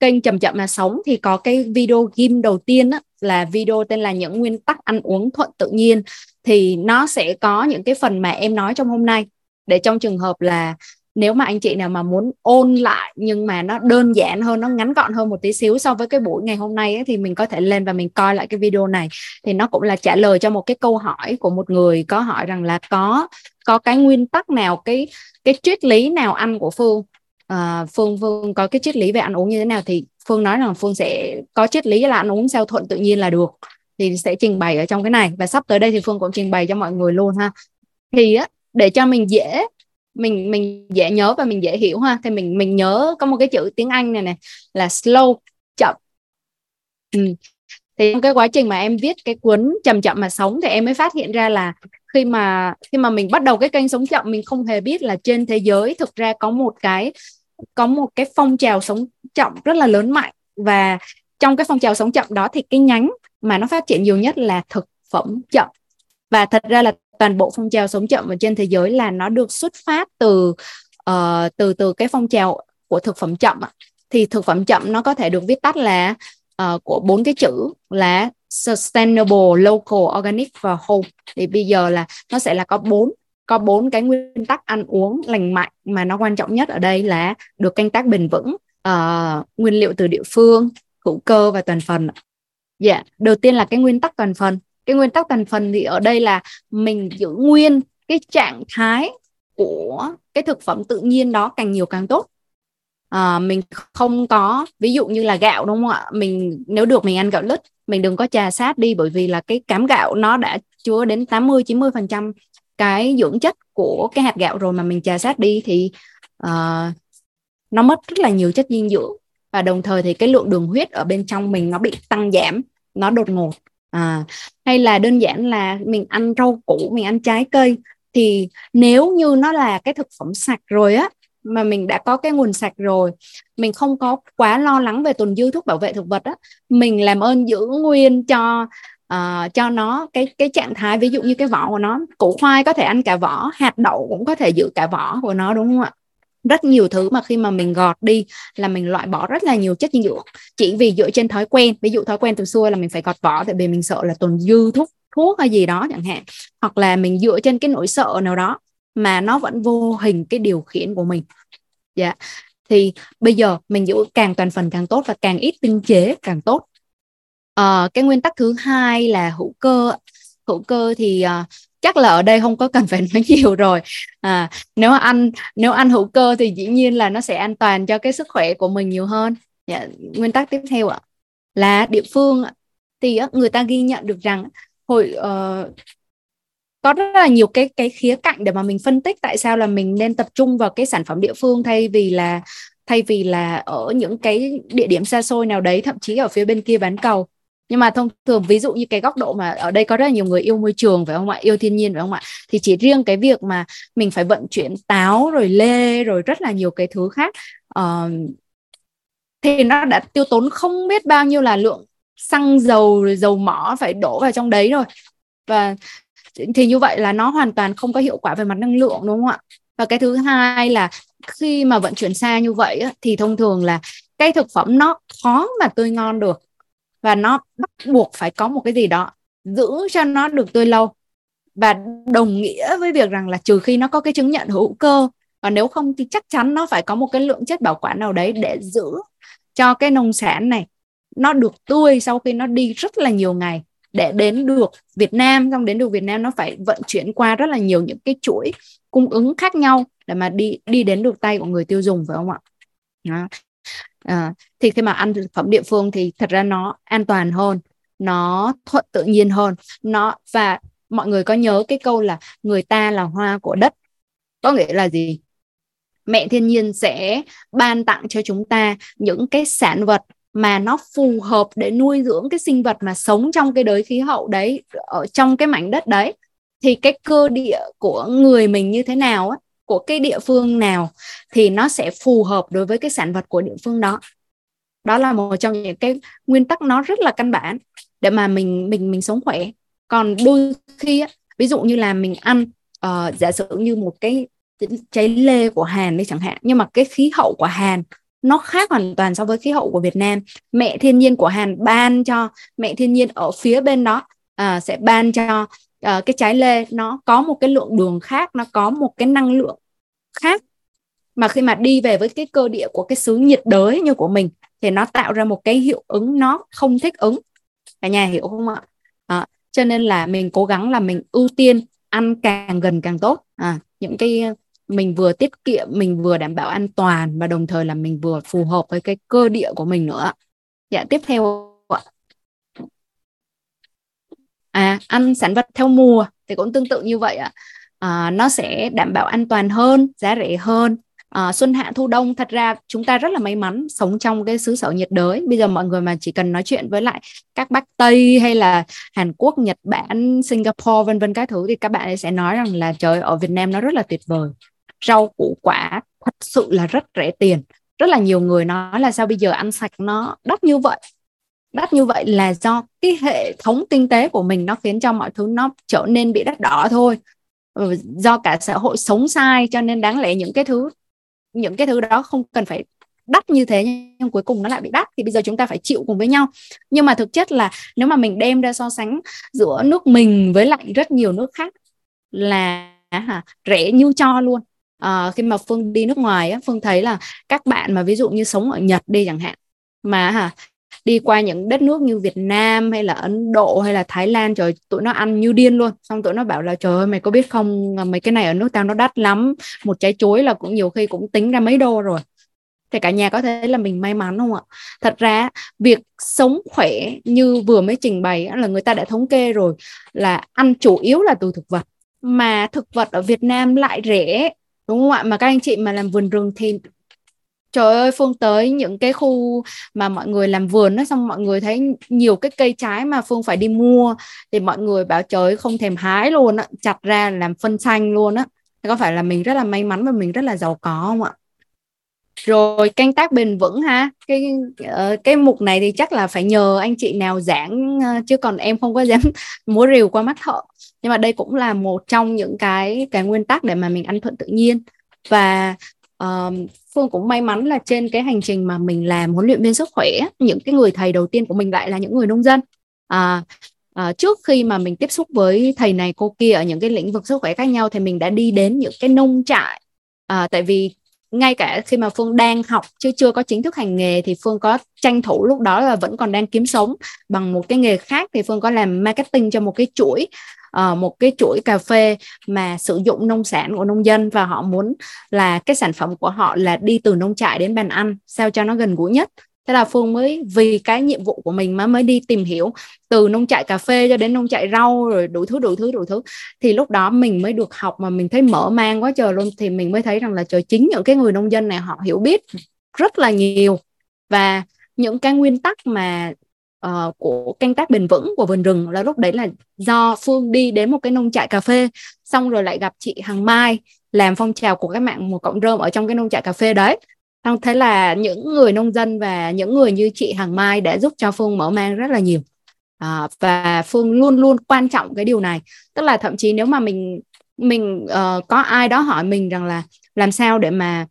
kênh chậm chậm mà sống. Thì có cái video ghim đầu tiên á, là video tên là những nguyên tắc ăn uống thuận tự nhiên thì nó sẽ có những cái phần mà em nói trong hôm nay. Để trong trường hợp là nếu mà anh chị nào mà muốn ôn lại nhưng mà nó đơn giản hơn nó ngắn gọn hơn một tí xíu so với cái buổi ngày hôm nay ấy, thì mình có thể lên và mình coi lại cái video này. Thì nó cũng là trả lời cho một cái câu hỏi của một người có hỏi rằng là có có cái nguyên tắc nào cái cái triết lý nào ăn của phương? À, phương phương có cái triết lý về ăn uống như thế nào? Thì phương nói rằng phương sẽ có triết lý là ăn uống sao thuận tự nhiên là được thì sẽ trình bày ở trong cái này. Và sắp tới đây thì phương cũng trình bày cho mọi người luôn ha. Thì á, để cho mình dễ, mình mình dễ nhớ và mình dễ hiểu ha. Thì mình mình nhớ có một cái chữ tiếng Anh này này, là slow, chậm. Ừ. thì trong cái quá trình mà em viết cái cuốn chậm chậm mà sống thì em mới phát hiện ra là khi mà khi mà mình bắt đầu cái kênh sống chậm, mình không hề biết là trên thế giới thực ra có một cái, có một cái phong trào sống chậm rất là lớn mạnh. Và trong cái phong trào sống chậm đó thì cái nhánh mà nó phát triển nhiều nhất là thực phẩm chậm và thật ra là toàn bộ phong trào sống chậm ở trên thế giới là nó được xuất phát từ uh, từ từ cái phong trào của thực phẩm chậm thì thực phẩm chậm nó có thể được viết tắt là uh, của bốn cái chữ là sustainable, local, organic và whole. Thì bây giờ là nó sẽ là có bốn có bốn cái nguyên tắc ăn uống lành mạnh mà nó quan trọng nhất ở đây là được canh tác bền vững, uh, nguyên liệu từ địa phương, hữu cơ và toàn phần. Dạ, yeah. đầu tiên là cái nguyên tắc toàn phần. Cái nguyên tắc toàn phần thì ở đây là mình giữ nguyên cái trạng thái của cái thực phẩm tự nhiên đó càng nhiều càng tốt. À, mình không có ví dụ như là gạo đúng không ạ? Mình nếu được mình ăn gạo lứt mình đừng có trà sát đi bởi vì là cái cám gạo nó đã chứa đến 80 90 phần trăm cái dưỡng chất của cái hạt gạo rồi mà mình trà sát đi thì uh, nó mất rất là nhiều chất dinh dưỡng. Và đồng thời thì cái lượng đường huyết ở bên trong mình nó bị tăng giảm nó đột ngột. À, hay là đơn giản là mình ăn rau củ mình ăn trái cây. Thì nếu như nó là cái thực phẩm sạch rồi á mà mình đã có cái nguồn sạch rồi mình không có quá lo lắng về tồn dư thuốc bảo vệ thực vật á mình làm ơn giữ nguyên cho uh, cho nó cái cái trạng thái ví dụ như cái vỏ của nó củ khoai có thể ăn cả vỏ hạt đậu cũng có thể giữ cả vỏ của nó đúng không ạ? Rất nhiều thứ mà khi mà mình gọt đi là mình loại bỏ rất là nhiều chất dinh dưỡng. Chỉ vì dựa trên thói quen ví dụ thói quen từ xưa là mình phải gọt vỏ tại vì mình sợ là tồn dư thuốc thuốc hay gì đó chẳng hạn. Hoặc là mình dựa trên cái nỗi sợ nào đó mà nó vẫn vô hình cái điều khiển của mình. Dạ. Thì bây giờ mình giữ càng toàn phần càng tốt và càng ít tinh chế càng tốt. À, cái nguyên tắc thứ hai là hữu cơ. Hữu cơ thì uh, chắc là ở đây không có cần phải [LAUGHS] nói nhiều rồi. À, nếu ăn nếu ăn hữu cơ thì dĩ nhiên là nó sẽ an toàn cho cái sức khỏe của mình nhiều hơn. Dạ, nguyên tắc tiếp theo ạ là địa phương thì người ta ghi nhận được rằng hồi uh, có rất là nhiều cái cái khía cạnh để mà mình phân tích tại sao là mình nên tập trung vào cái sản phẩm địa phương thay vì là thay vì là ở những cái địa điểm xa xôi nào đấy thậm chí ở phía bên kia bán cầu nhưng mà thông thường ví dụ như cái góc độ mà ở đây có rất là nhiều người yêu môi trường phải không ạ? Yêu thiên nhiên phải không ạ? Thì chỉ riêng cái việc mà mình phải vận chuyển táo rồi lê rồi rất là nhiều cái thứ khác uh, thì nó đã tiêu tốn không biết bao nhiêu là lượng xăng dầu rồi dầu mỏ phải đổ vào trong đấy rồi. Và thì như vậy là nó hoàn toàn không có hiệu quả về mặt năng lượng đúng không ạ? Và cái thứ hai là khi mà vận chuyển xa như vậy thì thông thường là cái thực phẩm nó khó mà tươi ngon được và nó bắt buộc phải có một cái gì đó giữ cho nó được tươi lâu. Và đồng nghĩa với việc rằng là trừ khi nó có cái chứng nhận hữu cơ, và nếu không thì chắc chắn nó phải có một cái lượng chất bảo quản nào đấy để giữ cho cái nông sản này. Nó được tươi sau khi nó đi rất là nhiều ngày. Để đến được Việt Nam, xong đến được Việt Nam nó phải vận chuyển qua rất là nhiều những cái chuỗi cung ứng khác nhau để mà đi đi đến được tay của người tiêu dùng, phải không ạ? Đó. À, thì khi mà ăn thực phẩm địa phương thì thật ra nó an toàn hơn nó thuận tự nhiên hơn. Nó và mọi người có nhớ cái câu là người ta là hoa của đất có nghĩa là gì? Mẹ thiên nhiên sẽ ban tặng cho chúng ta những cái sản vật mà nó phù hợp để nuôi dưỡng cái sinh vật mà sống trong cái đới khí hậu đấy ở trong cái mảnh đất đấy. Thì cái cơ địa của người mình như thế nào á của cái địa phương nào thì nó sẽ phù hợp đối với cái sản vật của địa phương đó. Đó là một trong những cái nguyên tắc nó rất là căn bản để mà mình mình mình sống khỏe. Còn đôi khi á, ví dụ như là mình ăn uh, giả sử như một cái trái lê của Hàn đi chẳng hạn nhưng mà cái khí hậu của Hàn nó khác hoàn toàn so với khí hậu của Việt Nam. Mẹ thiên nhiên của Hàn ban cho mẹ thiên nhiên ở phía bên đó uh, sẽ ban cho uh, cái trái lê nó có một cái lượng đường khác nó có một cái năng lượng khác. Mà khi mà đi về với cái cơ địa của cái xứ nhiệt đới như của mình thì nó tạo ra một cái hiệu ứng nó không thích ứng. Cả nhà hiểu không ạ? À, cho nên là mình cố gắng là mình ưu tiên ăn càng gần càng tốt. À, những cái mình vừa tiết kiệm mình vừa đảm bảo an toàn và đồng thời là mình vừa phù hợp với cái cơ địa của mình nữa dạ tiếp theo ạ à ăn sản vật theo mùa thì cũng tương tự như vậy ạ. À, nó sẽ đảm bảo an toàn hơn giá rẻ hơn. À, xuân hạ thu đông thật ra chúng ta rất là may mắn sống trong cái xứ sở nhiệt đới. Bây giờ mọi người mà chỉ cần nói chuyện với lại các bác tây hay là hàn quốc nhật bản singapore vân vân các thứ thì các bạn sẽ nói rằng là trời ở việt nam nó rất là tuyệt vời. Rau củ quả thật sự là rất rẻ tiền. Rất là nhiều người nói là sao bây giờ ăn sạch nó đắt như vậy? Đắt như vậy là do cái hệ thống kinh tế của mình nó khiến cho mọi thứ nó trở nên bị đắt đỏ thôi. Ừ, do cả xã hội sống sai cho nên đáng lẽ những cái thứ những cái thứ đó không cần phải đắt như thế nhưng cuối cùng nó lại bị đắt. Thì bây giờ chúng ta phải chịu cùng với nhau. Nhưng mà thực chất là nếu mà mình đem ra so sánh giữa nước mình với lại rất nhiều nước khác là hả, rẻ như cho luôn. À, khi mà phương đi nước ngoài á, phương thấy là các bạn mà ví dụ như sống ở nhật đi chẳng hạn mà hả đi qua những đất nước như Việt Nam hay là Ấn Độ hay là Thái Lan, trời, tụi nó ăn như điên luôn. Xong tụi nó bảo là, trời ơi, mày có biết không mấy cái này ở nước tao nó đắt lắm, một trái chuối là cũng nhiều khi cũng tính ra mấy đô rồi. Thì cả nhà có thể là mình may mắn không ạ? Thật ra, việc sống khỏe như vừa mới trình bày là người ta đã thống kê rồi, là ăn chủ yếu là từ thực vật. Mà thực vật ở Việt Nam lại rẻ, đúng không ạ? Mà các anh chị mà làm vườn rừng thì trời ơi phương tới những cái khu mà mọi người làm vườn nó xong mọi người thấy nhiều cái cây trái mà phương phải đi mua thì mọi người bảo trời không thèm hái luôn á chặt ra làm phân xanh luôn á. Có phải là mình rất là may mắn và mình rất là giàu có không ạ? Rồi canh tác bền vững ha. Cái ờ, cái mục này thì chắc là phải nhờ anh chị nào giảng ờ, chứ còn em không có dám [LAUGHS] múa rìu qua mắt họ. Nhưng mà đây cũng là một trong những cái cái nguyên tắc để mà mình ăn thuận tự nhiên. Và uh, phương cũng may mắn là trên cái hành trình mà mình làm huấn luyện viên sức khỏe những cái người thầy đầu tiên của mình lại là những người nông dân. À, à, trước khi mà mình tiếp xúc với thầy này cô kia ở những cái lĩnh vực sức khỏe khác nhau thì mình đã đi đến những cái nông trại. À, tại vì ngay cả khi mà phương đang học chứ chưa có chính thức hành nghề thì phương có tranh thủ lúc đó là vẫn còn đang kiếm sống. Bằng một cái nghề khác thì phương có làm marketing cho một cái chuỗi uh, một cái chuỗi cà phê mà sử dụng nông sản của nông dân và họ muốn là cái sản phẩm của họ là đi từ nông trại đến bàn ăn sao cho nó gần gũi nhất thế là phương mới vì cái nhiệm vụ của mình mà mới đi tìm hiểu từ nông trại cà phê cho đến nông trại rau rồi đủ thứ đủ thứ đủ thứ. Thì lúc đó mình mới được học mà mình thấy mở mang quá trời luôn. Thì mình mới thấy rằng là trời chính những cái người nông dân này họ hiểu biết rất là nhiều. Và những cái nguyên tắc mà uh, của canh tác bền vững của vườn rừng là lúc đấy là do phương đi đến một cái nông trại cà phê xong rồi lại gặp chị hằng mai làm phong trào của các mạng một cộng rơm ở trong cái nông trại cà phê đấy. Không thế là những người nông dân và những người như chị hằng mai đã giúp cho phương mở mang rất là nhiều. À, và phương luôn luôn quan trọng cái điều này. Tức là thậm chí nếu mà mình mình uh, có ai đó hỏi mình rằng là làm sao để mà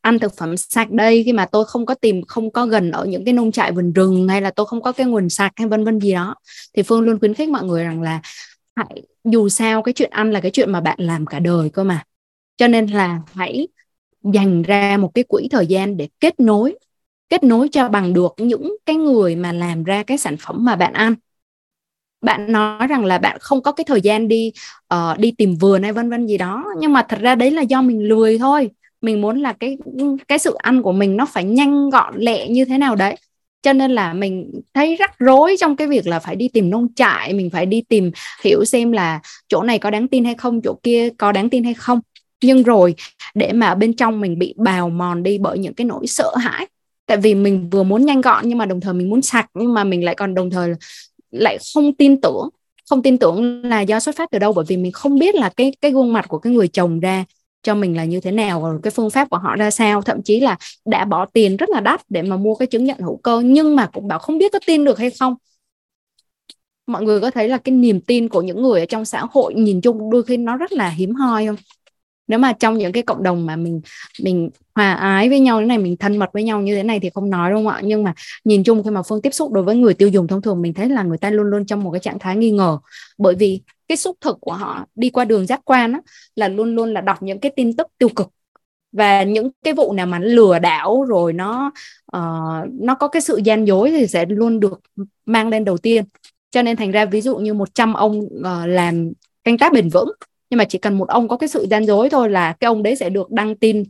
ăn thực phẩm sạch đây khi mà tôi không có tìm không có gần ở những cái nông trại vườn rừng hay là tôi không có cái nguồn sạch hay vân vân gì đó thì phương luôn khuyến khích mọi người rằng là hãy dù sao cái chuyện ăn là cái chuyện mà bạn làm cả đời cơ mà. Cho nên là hãy dành ra một cái quỹ thời gian để kết nối kết nối cho bằng được những cái người mà làm ra cái sản phẩm mà bạn ăn. Bạn nói rằng là bạn không có cái thời gian đi uh, đi tìm vườn hay vân vân gì đó nhưng mà thật ra đấy là do mình lười thôi. Mình muốn là cái cái sự ăn của mình nó phải nhanh gọn lẹ như thế nào đấy. Cho nên là mình thấy rắc rối trong cái việc là phải đi tìm nông trại mình phải đi tìm hiểu xem là chỗ này có đáng tin hay không chỗ kia có đáng tin hay không nhưng rồi, để mà bên trong mình bị bào mòn đi bởi những cái nỗi sợ hãi. Tại vì mình vừa muốn nhanh gọn nhưng mà đồng thời mình muốn sạch, nhưng mà mình lại còn đồng thời lại không tin tưởng. Không tin tưởng là do xuất phát từ đâu? Bởi vì mình không biết là cái cái gương mặt của cái người chồng ra cho mình là như thế nào và cái phương pháp của họ ra sao. Thậm chí là đã bỏ tiền rất là đắt để mà mua cái chứng nhận hữu cơ, nhưng mà cũng bảo không biết có tin được hay không. Mọi người có thấy là cái niềm tin của những người ở trong xã hội nhìn chung đôi khi nó rất là hiếm hoi không? Nếu mà trong những cái cộng đồng mà mình mình hòa ái với nhau thế này mình thân mật với nhau như thế này thì không nói đúng không ạ? Nhưng mà nhìn chung khi mà phương tiếp xúc đối với người tiêu dùng thông thường mình thấy là người ta luôn luôn trong một cái trạng thái nghi ngờ. Bởi vì cái xúc thực của họ đi qua đường giác quan á, là luôn luôn là đọc những cái tin tức tiêu cực. Và những cái vụ nào mà lừa đảo rồi nó uh, nó có cái sự gian dối thì sẽ luôn được mang lên đầu tiên. Cho nên thành ra ví dụ như 100 ông uh, làm canh tác bền vững nhưng mà chỉ cần một ông có cái sự gian dối thôi là cái ông đấy sẽ được đăng tin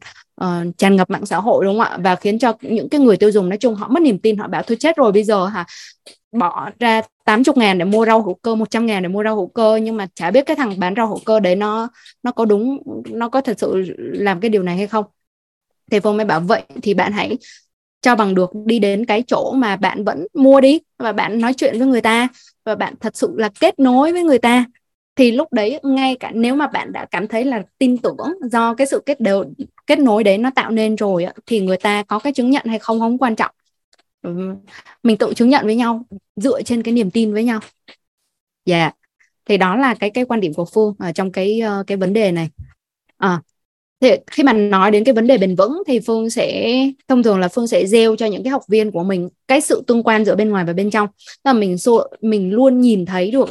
uh, tràn ngập mạng xã hội đúng không ạ? Và khiến cho những cái người tiêu dùng nói chung họ mất niềm tin họ bảo thôi chết rồi bây giờ hả? Bỏ ra 80 ngàn để mua rau hữu cơ 100 ngàn để mua rau hữu cơ nhưng mà chả biết cái thằng bán rau hữu cơ đấy nó nó có đúng nó có thật sự làm cái điều này hay không? Thì Phương mới bảo vậy thì bạn hãy cho bằng được đi đến cái chỗ mà bạn vẫn mua đi và bạn nói chuyện với người ta và bạn thật sự là kết nối với người ta thì lúc đấy ngay cả nếu mà bạn đã cảm thấy là tin tưởng do cái sự kết đều kết nối đấy nó tạo nên rồi thì người ta có cái chứng nhận hay không không quan trọng. Mình tự chứng nhận với nhau dựa trên cái niềm tin với nhau. Dạ. Yeah. thì đó là cái cái quan điểm của phương ở ờ, trong cái ờ, cái vấn đề này. À, thì khi mà nói đến cái vấn đề bền vững thì phương sẽ thông thường là phương sẽ gieo cho những cái học viên của mình cái sự tương quan giữa bên ngoài và bên trong. Là mình mình luôn nhìn thấy được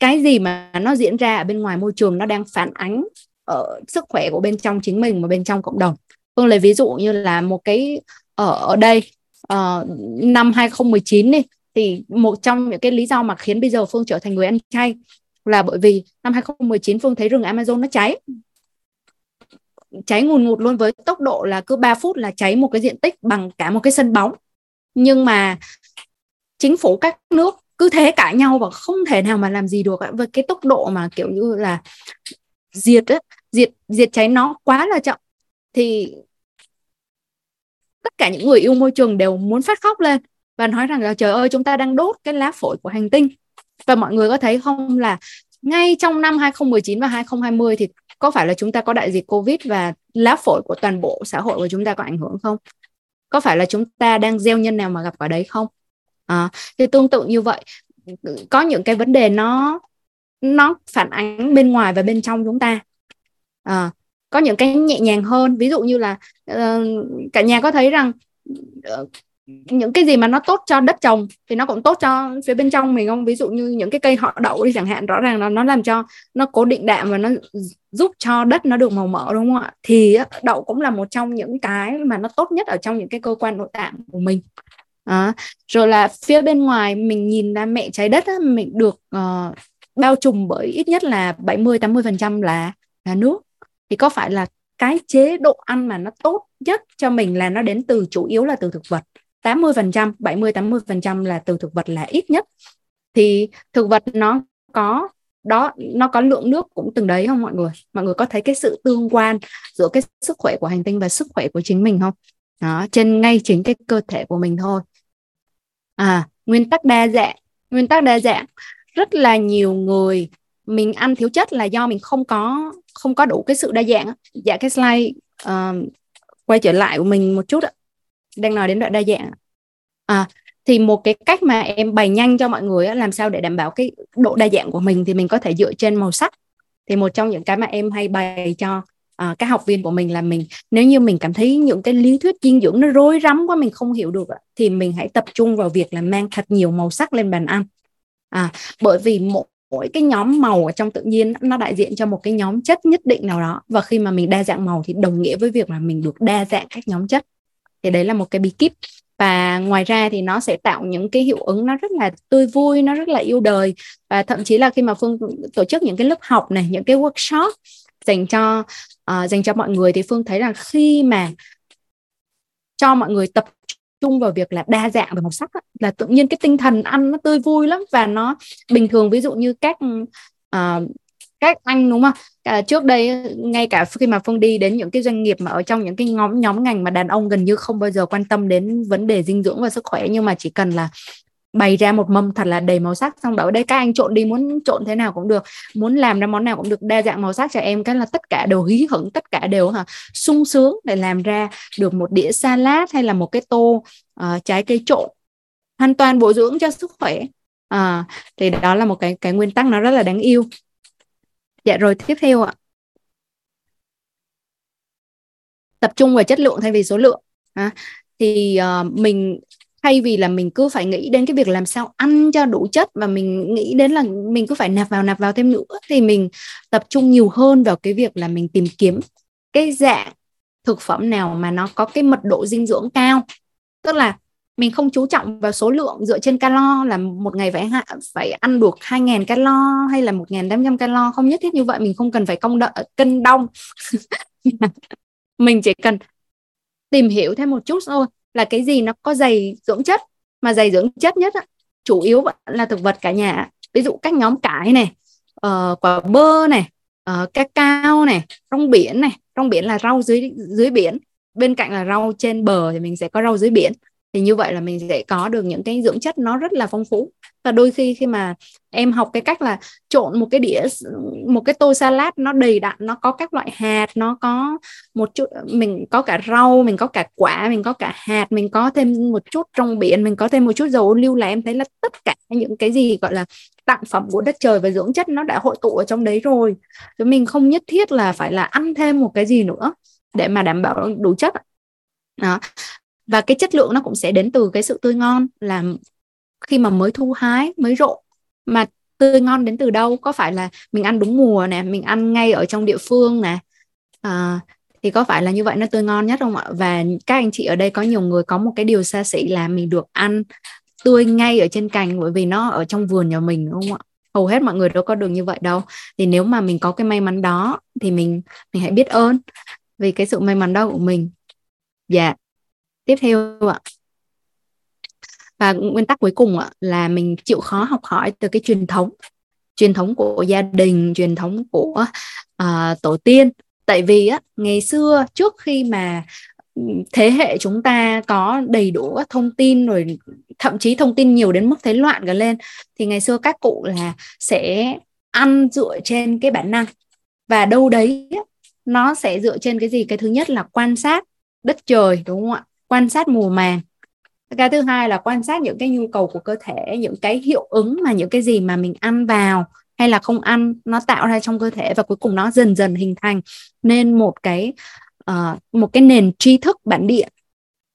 cái gì mà nó diễn ra ở bên ngoài môi trường nó đang phản ánh ở sức khỏe của bên trong chính mình và bên trong cộng đồng. Phương lấy ví dụ như là một cái ở ở đây uh, năm 2019 đi thì một trong những cái lý do mà khiến bây giờ Phương trở thành người ăn chay là bởi vì năm 2019 Phương thấy rừng Amazon nó cháy. Cháy ngùn ngụt luôn với tốc độ là cứ 3 phút là cháy một cái diện tích bằng cả một cái sân bóng. Nhưng mà chính phủ các nước cứ thế cãi nhau và không thể nào mà làm gì được với cái tốc độ mà kiểu như là diệt ấy, diệt diệt cháy nó quá là chậm thì tất cả những người yêu môi trường đều muốn phát khóc lên và nói rằng là trời ơi chúng ta đang đốt cái lá phổi của hành tinh và mọi người có thấy không là ngay trong năm 2019 và 2020 thì có phải là chúng ta có đại dịch Covid và lá phổi của toàn bộ xã hội của chúng ta có ảnh hưởng không? Có phải là chúng ta đang gieo nhân nào mà gặp ở đấy không? À, thì tương tự như vậy. Có những cái vấn đề nó nó phản ánh bên ngoài và bên trong chúng ta. À, có những cái nhẹ nhàng hơn. Ví dụ như là uh, cả nhà có thấy rằng uh, những cái gì mà nó tốt cho đất trồng thì nó cũng tốt cho phía bên trong mình không? Ví dụ như những cái cây họ đậu đi chẳng hạn rõ ràng là nó làm cho nó cố định đạm và nó giúp cho đất nó được màu mỡ đúng không ạ? Thì đậu cũng là một trong những cái mà nó tốt nhất ở trong những cái cơ quan nội tạng của mình à, rồi là phía bên ngoài mình nhìn ra mẹ trái đất á, mình được uh, bao trùm bởi ít nhất là 70 80 phần trăm là là nước. Thì có phải là cái chế độ ăn mà nó tốt nhất cho mình là nó đến từ chủ yếu là từ thực vật? 80%, 70 80% là từ thực vật là ít nhất. Thì thực vật nó có đó nó có lượng nước cũng từng đấy không mọi người? Mọi người có thấy cái sự tương quan giữa cái sức khỏe của hành tinh và sức khỏe của chính mình không? Đó trên ngay chính cái cơ thể của mình thôi. À nguyên tắc đa dạng nguyên tắc đa dạng. Rất là nhiều người mình ăn thiếu chất là do mình không có không có đủ cái sự đa dạng dạ cái slide uh, quay trở lại của mình một chút ạ đang nói đến đoạn đa dạng à thì một cái cách mà em bày nhanh cho mọi người làm sao để đảm bảo cái độ đa dạng của mình thì mình có thể dựa trên màu sắc. Thì một trong những cái mà em hay bày cho à, các học viên của mình là mình nếu như mình cảm thấy những cái lý thuyết dinh dưỡng nó rối rắm quá mình không hiểu được thì mình hãy tập trung vào việc là mang thật nhiều màu sắc lên bàn ăn. À, bởi vì một mỗi cái nhóm màu ở trong tự nhiên nó đại diện cho một cái nhóm chất nhất định nào đó và khi mà mình đa dạng màu thì đồng nghĩa với việc là mình được đa dạng các nhóm chất. Thì đấy là một cái bí kíp. Và ngoài ra thì nó sẽ tạo những cái hiệu ứng nó rất là tươi vui nó rất là yêu đời. Và thậm chí là khi mà phương tổ chức những cái lớp học này những cái workshop dành cho uh, dành cho mọi người thì phương thấy là khi mà cho mọi người tập trung vào việc là đa dạng về màu sắc á, là tự nhiên cái tinh thần ăn nó tươi vui lắm và nó bình thường. Ví dụ như các uh, các anh đúng không? À, trước đây ngay cả khi mà phương đi đến những cái doanh nghiệp mà ở trong những cái nhóm nhóm ngành mà đàn ông gần như không bao giờ quan tâm đến vấn đề dinh dưỡng và sức khỏe nhưng mà chỉ cần là bày ra một mâm thật là đầy màu sắc xong đó đây các anh trộn đi muốn trộn thế nào cũng được muốn làm ra món nào cũng được đa dạng màu sắc cho em cái là tất cả đều hí hửng tất cả đều hả sung sướng để làm ra được một đĩa salad hay là một cái tô uh, trái cây trộn. Hoàn toàn bổ dưỡng cho sức khỏe. À, thì đó là một cái cái nguyên tắc nó rất là đáng yêu. Dạ rồi tiếp theo ạ. Tập trung vào chất lượng thay vì số lượng à, thì uh, mình thay vì là mình cứ phải nghĩ đến cái việc làm sao ăn cho đủ chất và mình nghĩ đến là mình cứ phải nạp vào nạp vào thêm nữa, thì mình tập trung nhiều hơn vào cái việc là mình tìm kiếm cái dạng thực phẩm nào mà nó có cái mật độ dinh dưỡng cao. Tức là mình không chú trọng vào số lượng dựa trên calo là một ngày phải phải ăn được 2.000 calo hay là 1.500 calo, không nhất thiết như vậy, mình không cần phải công đợi, cân đông [LAUGHS] mình chỉ cần tìm hiểu thêm một chút thôi là cái gì nó có dày dưỡng chất mà dày dưỡng chất nhất á, chủ yếu vẫn là thực vật cả nhà ví dụ các nhóm cải này uh, quả bơ này uh, cacao này rong biển này rong biển là rau dưới dưới biển bên cạnh là rau trên bờ thì mình sẽ có rau dưới biển. Thì như vậy là mình sẽ có được những cái dưỡng chất nó rất là phong phú và đôi khi khi mà em học cái cách là trộn một cái đĩa một cái tô salad nó đầy đặn, nó có các loại hạt, nó có một chút, mình có cả rau, mình có cả quả, mình có cả hạt, mình có thêm một chút trong biển, mình có thêm một chút dầu ô liu là em thấy là tất cả những cái gì, gọi là, tặng phẩm của đất trời và dưỡng chất nó đã hội tụ ở trong đấy rồi. Chứ mình không nhất thiết là phải là ăn thêm một cái gì nữa để mà đảm bảo đủ chất đó. Và cái chất lượng nó cũng sẽ đến từ cái sự tươi ngon là khi mà mới thu hái mới rộ mà tươi ngon đến từ đâu? Có phải là mình ăn đúng mùa nè mình ăn ngay ở trong địa phương nè? À, thì có phải là như vậy nó tươi ngon nhất không ạ? Và các anh chị ở đây có nhiều người có một cái điều xa xỉ là mình được ăn tươi ngay ở trên cành bởi vì nó ở trong vườn nhà mình đúng không ạ? Hầu hết mọi người đâu có được như vậy đâu. Thì nếu mà mình có cái may mắn đó thì mình mình hãy biết ơn vì cái sự may mắn đó của mình. Dạ. Tiếp theo ạ và nguyên tắc cuối cùng ạ là mình chịu khó học hỏi từ cái truyền thống. Truyền thống của gia đình truyền thống của uh, tổ tiên. Tại vì á ngày xưa trước khi mà thế hệ chúng ta có đầy đủ các thông tin rồi thậm chí thông tin nhiều đến mức thấy loạn cả lên thì ngày xưa các cụ là sẽ ăn dựa trên cái bản năng. Và đâu đấy nó sẽ dựa trên cái gì? Cái thứ nhất là quan sát đất trời đúng không ạ? Quan sát mùa màng cái thứ hai là quan sát những cái nhu cầu của cơ thể những cái hiệu ứng mà những cái gì mà mình ăn vào hay là không ăn nó tạo ra trong cơ thể và cuối cùng nó dần dần hình thành nên một cái uh, một cái nền tri thức bản địa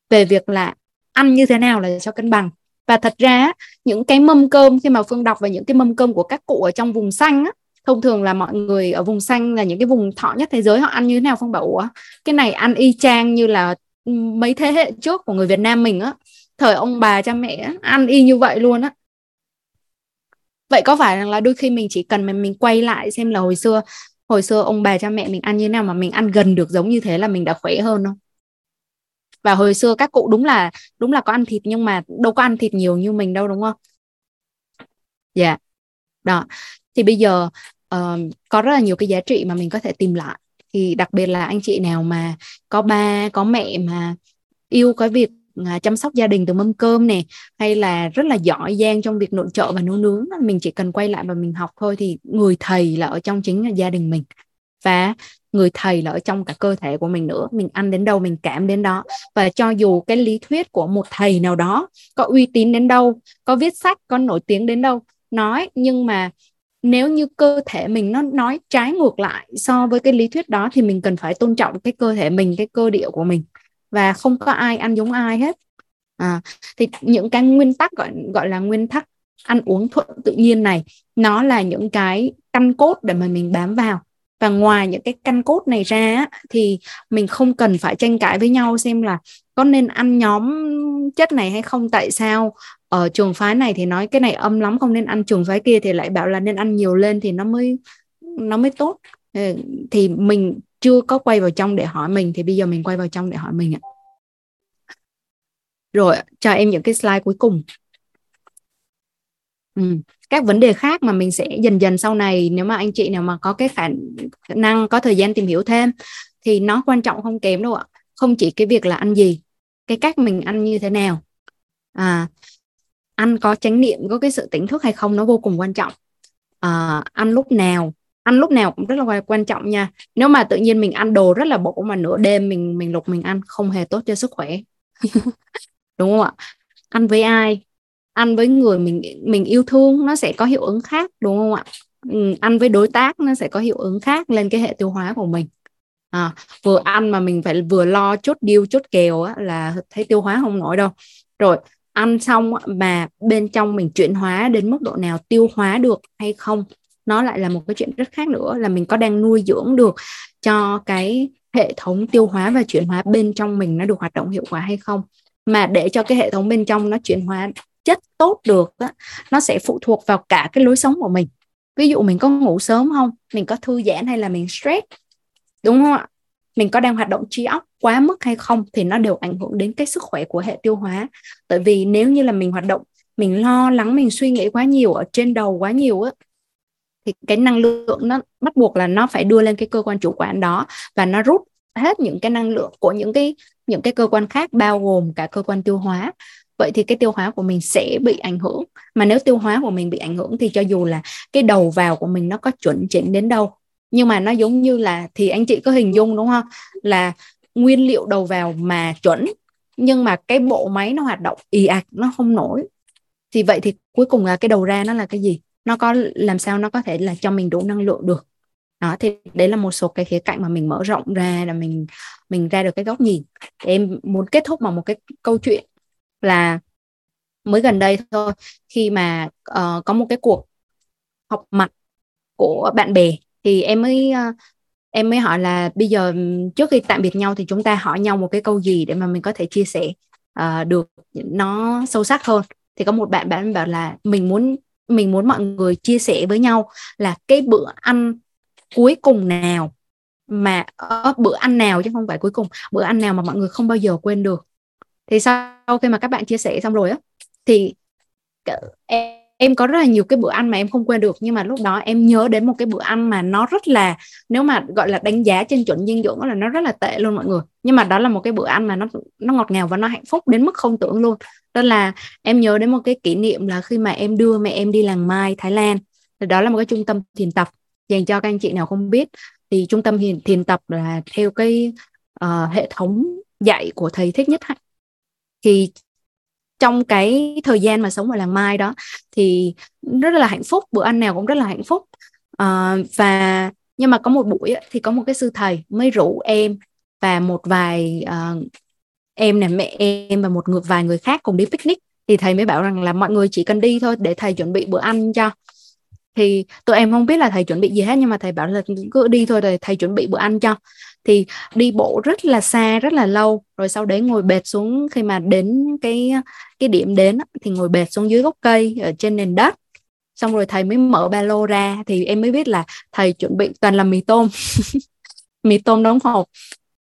về việc là ăn như thế nào là cho cân bằng. Và thật ra những cái mâm cơm khi mà phương đọc về những cái mâm cơm của các cụ ở trong vùng xanh á thông thường là mọi người ở vùng xanh là những cái vùng thọ nhất thế giới họ ăn như thế nào phương bảo ủa cái này ăn y chang như là ừ, mấy thế hệ trước của người Việt Nam mình á thời ông bà cha mẹ ăn y như vậy luôn á. Vậy có phải rằng là đôi khi mình chỉ cần mình mình quay lại xem là hồi xưa hồi xưa ông bà cha mẹ mình ăn như thế nào mà mình ăn gần được giống như thế là mình đã khỏe hơn không? Và hồi xưa các cụ đúng là đúng là có ăn thịt nhưng mà đâu có ăn thịt nhiều như mình đâu đúng không? Dạ. Yeah. đó. Thì bây giờ uh, có rất là nhiều cái giá trị mà mình có thể tìm lại. Thì đặc biệt là anh chị nào mà có ba có mẹ mà yêu cái việc À, chăm sóc gia đình từ mâm cơm nè, hay là rất là giỏi giang trong việc nội trợ và nấu nướng mình chỉ cần quay lại và mình học thôi thì người thầy là ở trong chính là gia đình mình và người thầy là ở trong cả cơ thể của mình nữa, mình ăn đến đâu mình cảm đến đó. Và cho dù cái lý thuyết của một thầy nào đó có uy tín đến đâu, có viết sách, có nổi tiếng đến đâu, nói, nhưng mà nếu như cơ thể mình nó nói trái ngược lại so với cái lý thuyết đó thì mình cần phải tôn trọng cái cơ thể mình, cái cơ địa của mình và không có ai ăn giống ai hết. À, thì những cái nguyên tắc gọi gọi là nguyên tắc ăn uống thuận tự nhiên này nó là những cái căn cốt để mà mình bám vào. Và ngoài những cái căn cốt này ra thì mình không cần phải tranh cãi với nhau xem là có nên ăn nhóm chất này hay không. Tại sao ở trường phái này thì nói cái này âm lắm không nên ăn trường phái kia thì lại bảo là nên ăn nhiều lên thì nó mới nó mới tốt. Ờ, thì mình chưa có quay vào trong để hỏi mình thì bây giờ mình quay vào trong để hỏi mình ạ. Rồi cho em những cái slide cuối cùng. Ừ. các vấn đề khác mà mình sẽ dần dần sau này nếu mà anh chị nào mà có cái khả năng có thời gian tìm hiểu thêm thì nó quan trọng không kém đâu ạ. Không chỉ cái việc là ăn gì cái cách mình ăn như thế nào. À ăn có chánh niệm có cái sự tỉnh thức hay không nó vô cùng quan trọng. À, ăn lúc nào ăn lúc nào cũng rất là quan trọng nha. Nếu mà tự nhiên mình ăn đồ rất là bổ mà nửa đêm mình mình lục mình ăn không hề tốt cho sức khỏe. [LAUGHS] Đúng không ạ? Ăn với ai? Ăn với người mình mình yêu thương nó sẽ có hiệu ứng khác đúng không ạ? Ừ, ăn với đối tác nó sẽ có hiệu ứng khác lên cái hệ tiêu hóa của mình. À, vừa ăn mà mình phải vừa lo chốt điêu chốt kèo á, là thấy tiêu hóa không nổi đâu. Rồi ăn xong mà bên trong mình chuyển hóa đến mức độ nào tiêu hóa được hay không? Nó lại là một cái chuyện rất khác nữa là mình có đang nuôi dưỡng được cho cái hệ thống tiêu hóa và chuyển hóa bên trong mình nó được hoạt động hiệu quả hay không. Mà để cho cái hệ thống bên trong nó chuyển hóa chất tốt được đó, nó sẽ phụ thuộc vào cả cái lối sống của mình. Ví dụ mình có ngủ sớm không? Mình có thư giãn hay là mình stress? Đúng không ạ? Mình có đang hoạt động trí óc quá mức hay không thì nó đều ảnh hưởng đến cái sức khỏe của hệ tiêu hóa. Tại vì nếu như là mình hoạt động mình lo lắng mình suy nghĩ quá nhiều ở trên đầu quá nhiều á thì cái năng lượng nó bắt buộc là nó phải đưa lên cái cơ quan chủ quản đó và nó rút hết những cái năng lượng của những cái những cái cơ quan khác, bao gồm cả cơ quan tiêu hóa. Vậy thì cái tiêu hóa của mình sẽ bị ảnh hưởng. Mà nếu tiêu hóa của mình bị ảnh hưởng thì cho dù là cái đầu vào của mình nó có chuẩn chỉnh đến đâu, nhưng mà nó giống như là, thì anh chị có hình dung đúng không? Là nguyên liệu đầu vào mà chuẩn, nhưng mà cái bộ máy nó hoạt động ì ạch, nó không nổi. Thì vậy thì cuối cùng là cái đầu ra nó là cái gì? Nó có làm sao nó có thể là cho mình đủ năng lượng được. Đó thì đấy là một số cái khía cạnh mà mình mở rộng ra là mình mình ra được cái góc nhìn. Em muốn kết thúc bằng một cái câu chuyện là mới gần đây thôi khi mà uh, có một cái cuộc học mặt của bạn bè thì em mới uh, em mới hỏi là bây giờ ừ, trước khi tạm biệt nhau thì chúng ta hỏi nhau một cái câu gì để mà mình có thể chia sẻ uh, được nó sâu sắc hơn. Thì có một bạn bạn bảo là mình muốn mình muốn mọi người chia sẻ với nhau là cái bữa ăn cuối cùng nào. Mà uh, bữa ăn nào chứ không phải cuối cùng. Bữa ăn nào mà mọi người không bao giờ quên được. Thì sau khi mà các bạn chia sẻ xong rồi á thì em em có rất là nhiều cái bữa ăn mà em không quên được. Nhưng mà lúc đó em nhớ đến một cái bữa ăn mà nó rất là nếu mà gọi là đánh giá trên chuẩn dinh dưỡng là nó rất là tệ luôn mọi người. Nhưng mà đó là một cái bữa ăn mà nó nó ngọt ngào và nó hạnh phúc đến mức không tưởng luôn đó là em nhớ đến một cái kỷ niệm là khi mà em đưa mẹ em đi làng mai Thái Lan. Thì đó là một cái trung tâm thiền tập. Dành cho các anh chị nào không biết thì trung tâm thiền, thiền tập là theo cái uh, hệ thống dạy của thầy thích nhất hạnh. Thì trong cái thời gian mà sống ở làng Mai đó thì rất là hạnh phúc bữa ăn nào cũng rất là hạnh phúc. Uh, và nhưng mà có một buổi thì có một cái sư thầy mới rủ em và một vài uh, em nè mẹ em và một người, vài người khác cùng đi picnic. Thì thầy mới bảo rằng là mọi người chỉ cần đi thôi để thầy chuẩn bị bữa ăn cho. Thì tụi em không biết là thầy chuẩn bị gì hết, nhưng mà thầy bảo là cứ đi thôi rồi thầy chuẩn bị bữa ăn cho. Thì đi bộ rất là xa, rất là lâu. Rồi sau đấy ngồi bệt xuống khi mà đến cái cái điểm đến thì ngồi bệt xuống dưới gốc cây ở trên nền đất. Xong rồi thầy mới mở ba lô ra, thì em mới biết là thầy chuẩn bị toàn là mì tôm. [LAUGHS] Mì tôm đóng hộp.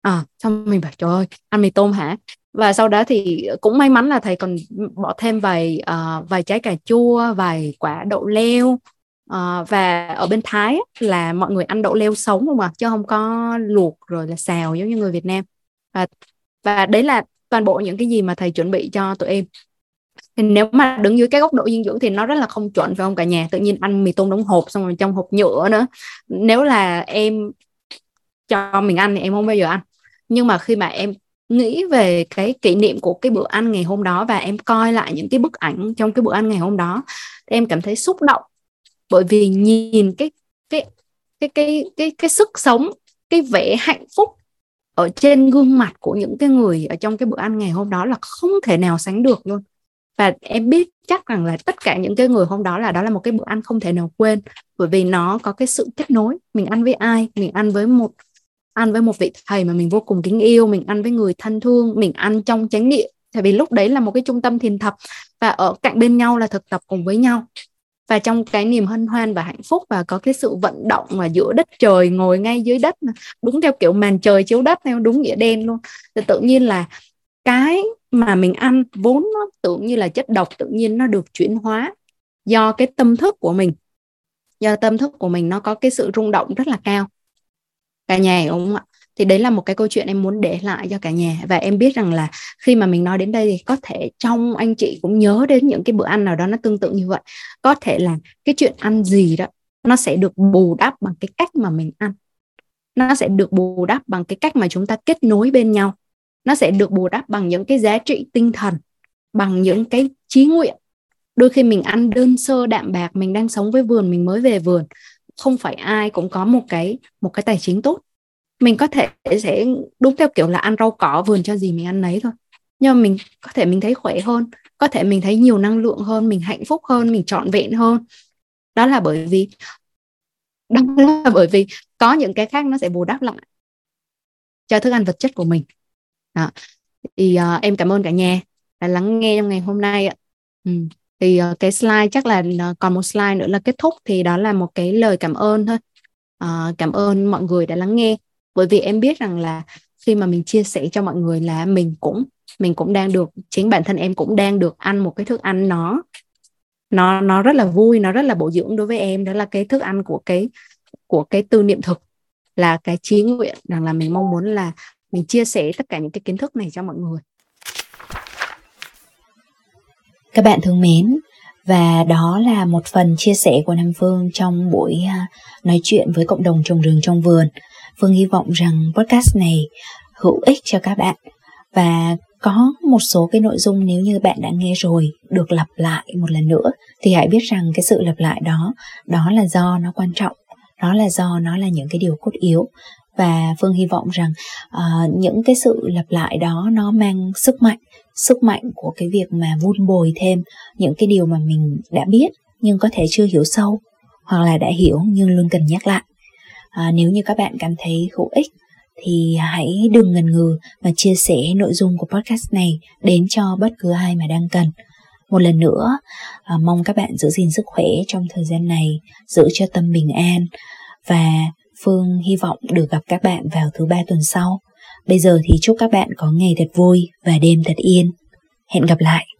Ờ, à xong mình bảo trời ơi ăn mì tôm hả? Và sau đó thì cũng may mắn là thầy còn bỏ thêm vài uh, vài trái cà chua vài quả đậu leo. Uh, và ở bên Thái là mọi người ăn đậu leo sống không à chứ không có luộc rồi là xào giống như người Việt Nam. Và và đấy là toàn bộ những cái gì mà thầy chuẩn bị cho tụi em. Thì nếu mà đứng dưới cái góc độ dinh dưỡng thì nó rất là không chuẩn phải không cả nhà? Tự nhiên ăn mì tôm đóng hộp xong rồi trong hộp nhựa nữa. Nếu là em cho mình ăn thì em không bao giờ ăn nhưng mà khi mà em nghĩ về cái kỷ niệm của cái bữa ăn ngày hôm đó và em coi lại những cái bức ảnh trong cái bữa ăn ngày hôm đó em cảm thấy xúc động. Bởi vì nhìn cái cái cái cái cái cái sức sống, cái vẻ hạnh phúc ở trên gương mặt của những cái người ở trong cái bữa ăn ngày hôm đó là không thể nào sánh được luôn. Và em biết chắc rằng là tất cả những cái người hôm đó là đó là một cái bữa ăn không thể nào quên, bởi vì nó có cái sự kết nối. Mình ăn với ai, mình ăn với một ăn với một vị thầy mà mình vô cùng kính yêu, mình ăn với người thân thương, mình ăn trong chánh niệm. Tại vì lúc đấy là một cái trung tâm thiền thập và ở cạnh bên nhau là thực tập cùng với nhau. Và trong cái niềm hân hoan và hạnh phúc và có cái sự vận động mà giữa đất trời ngồi ngay dưới đất đúng theo kiểu màn trời chiếu đất theo đúng nghĩa đen luôn. Thì tự nhiên là cái mà mình ăn vốn nó tưởng như là chất độc, tự nhiên nó được chuyển hóa do cái tâm thức của mình. Do tâm thức của mình nó có cái sự rung động rất là cao cả nhà đúng không ạ? Thì đấy là một cái câu chuyện em muốn để lại cho cả nhà. Và em biết rằng là khi mà mình nói đến đây thì có thể trong anh chị cũng nhớ đến những cái bữa ăn nào đó nó tương tự như vậy. Có thể là cái chuyện ăn gì đó, nó sẽ được bù đắp bằng cái cách mà mình ăn. Nó sẽ được bù đắp bằng cái cách mà chúng ta kết nối bên nhau. Nó sẽ được bù đắp bằng những cái giá trị tinh thần, bằng những cái trí nguyện. Đôi khi mình ăn đơn sơ đạm bạc, mình đang sống với vườn, mình mới về vườn không phải ai cũng có một cái một cái tài chính tốt. Mình có thể sẽ đúng theo kiểu là ăn rau cỏ vườn cho gì mình ăn nấy thôi. Nhưng mà mình có thể mình thấy khỏe hơn có thể mình thấy nhiều năng lượng hơn mình hạnh phúc hơn mình trọn vẹn hơn. Đó là bởi vì đó là bởi vì có những cái khác nó sẽ bù đắp lại cho thức ăn vật chất của mình. Đó. thì uh, em cảm ơn cả nhà đã lắng nghe trong ngày hôm nay ạ. Ừ thì uh, cái slide chắc là uh, còn một slide nữa là kết thúc thì đó là một cái lời cảm ơn thôi. Uh, cảm ơn mọi người đã lắng nghe. Bởi vì em biết rằng là khi mà mình chia sẻ cho mọi người là mình cũng mình cũng đang được chính bản thân em cũng đang được ăn một cái thức ăn nó nó nó rất là vui nó rất là bổ dưỡng đối với em. Đó là cái thức ăn của cái của cái tư niệm thực là cái chí nguyện rằng là mình mong muốn là mình chia sẻ tất cả những cái kiến thức này cho mọi người các bạn thương mến và đó là một phần chia sẻ của Nam Phương trong buổi à, nói chuyện với cộng đồng trồng rừng trong vườn. Phương hy vọng rằng podcast này hữu ích cho các bạn và có một số cái nội dung nếu như bạn đã nghe rồi được lặp lại một lần nữa thì hãy biết rằng cái sự lặp lại đó đó là do nó quan trọng đó là do nó là những cái điều cốt yếu và phương hy vọng rằng uh, những cái sự lặp lại đó nó mang sức mạnh sức mạnh của cái việc mà vun bồi thêm những cái điều mà mình đã biết nhưng có thể chưa hiểu sâu hoặc là đã hiểu nhưng luôn cần nhắc lại. À, nếu như các bạn cảm thấy hữu ích thì hãy đừng ngần ngừ mà chia sẻ nội dung của podcast này đến cho bất cứ ai mà đang cần. Một lần nữa à, mong các bạn giữ gìn sức khỏe trong thời gian này giữ cho tâm bình an và phương hy vọng được gặp các bạn vào thứ ba tuần sau bây giờ thì chúc các bạn có ngày thật vui và đêm thật yên. Hẹn gặp lại!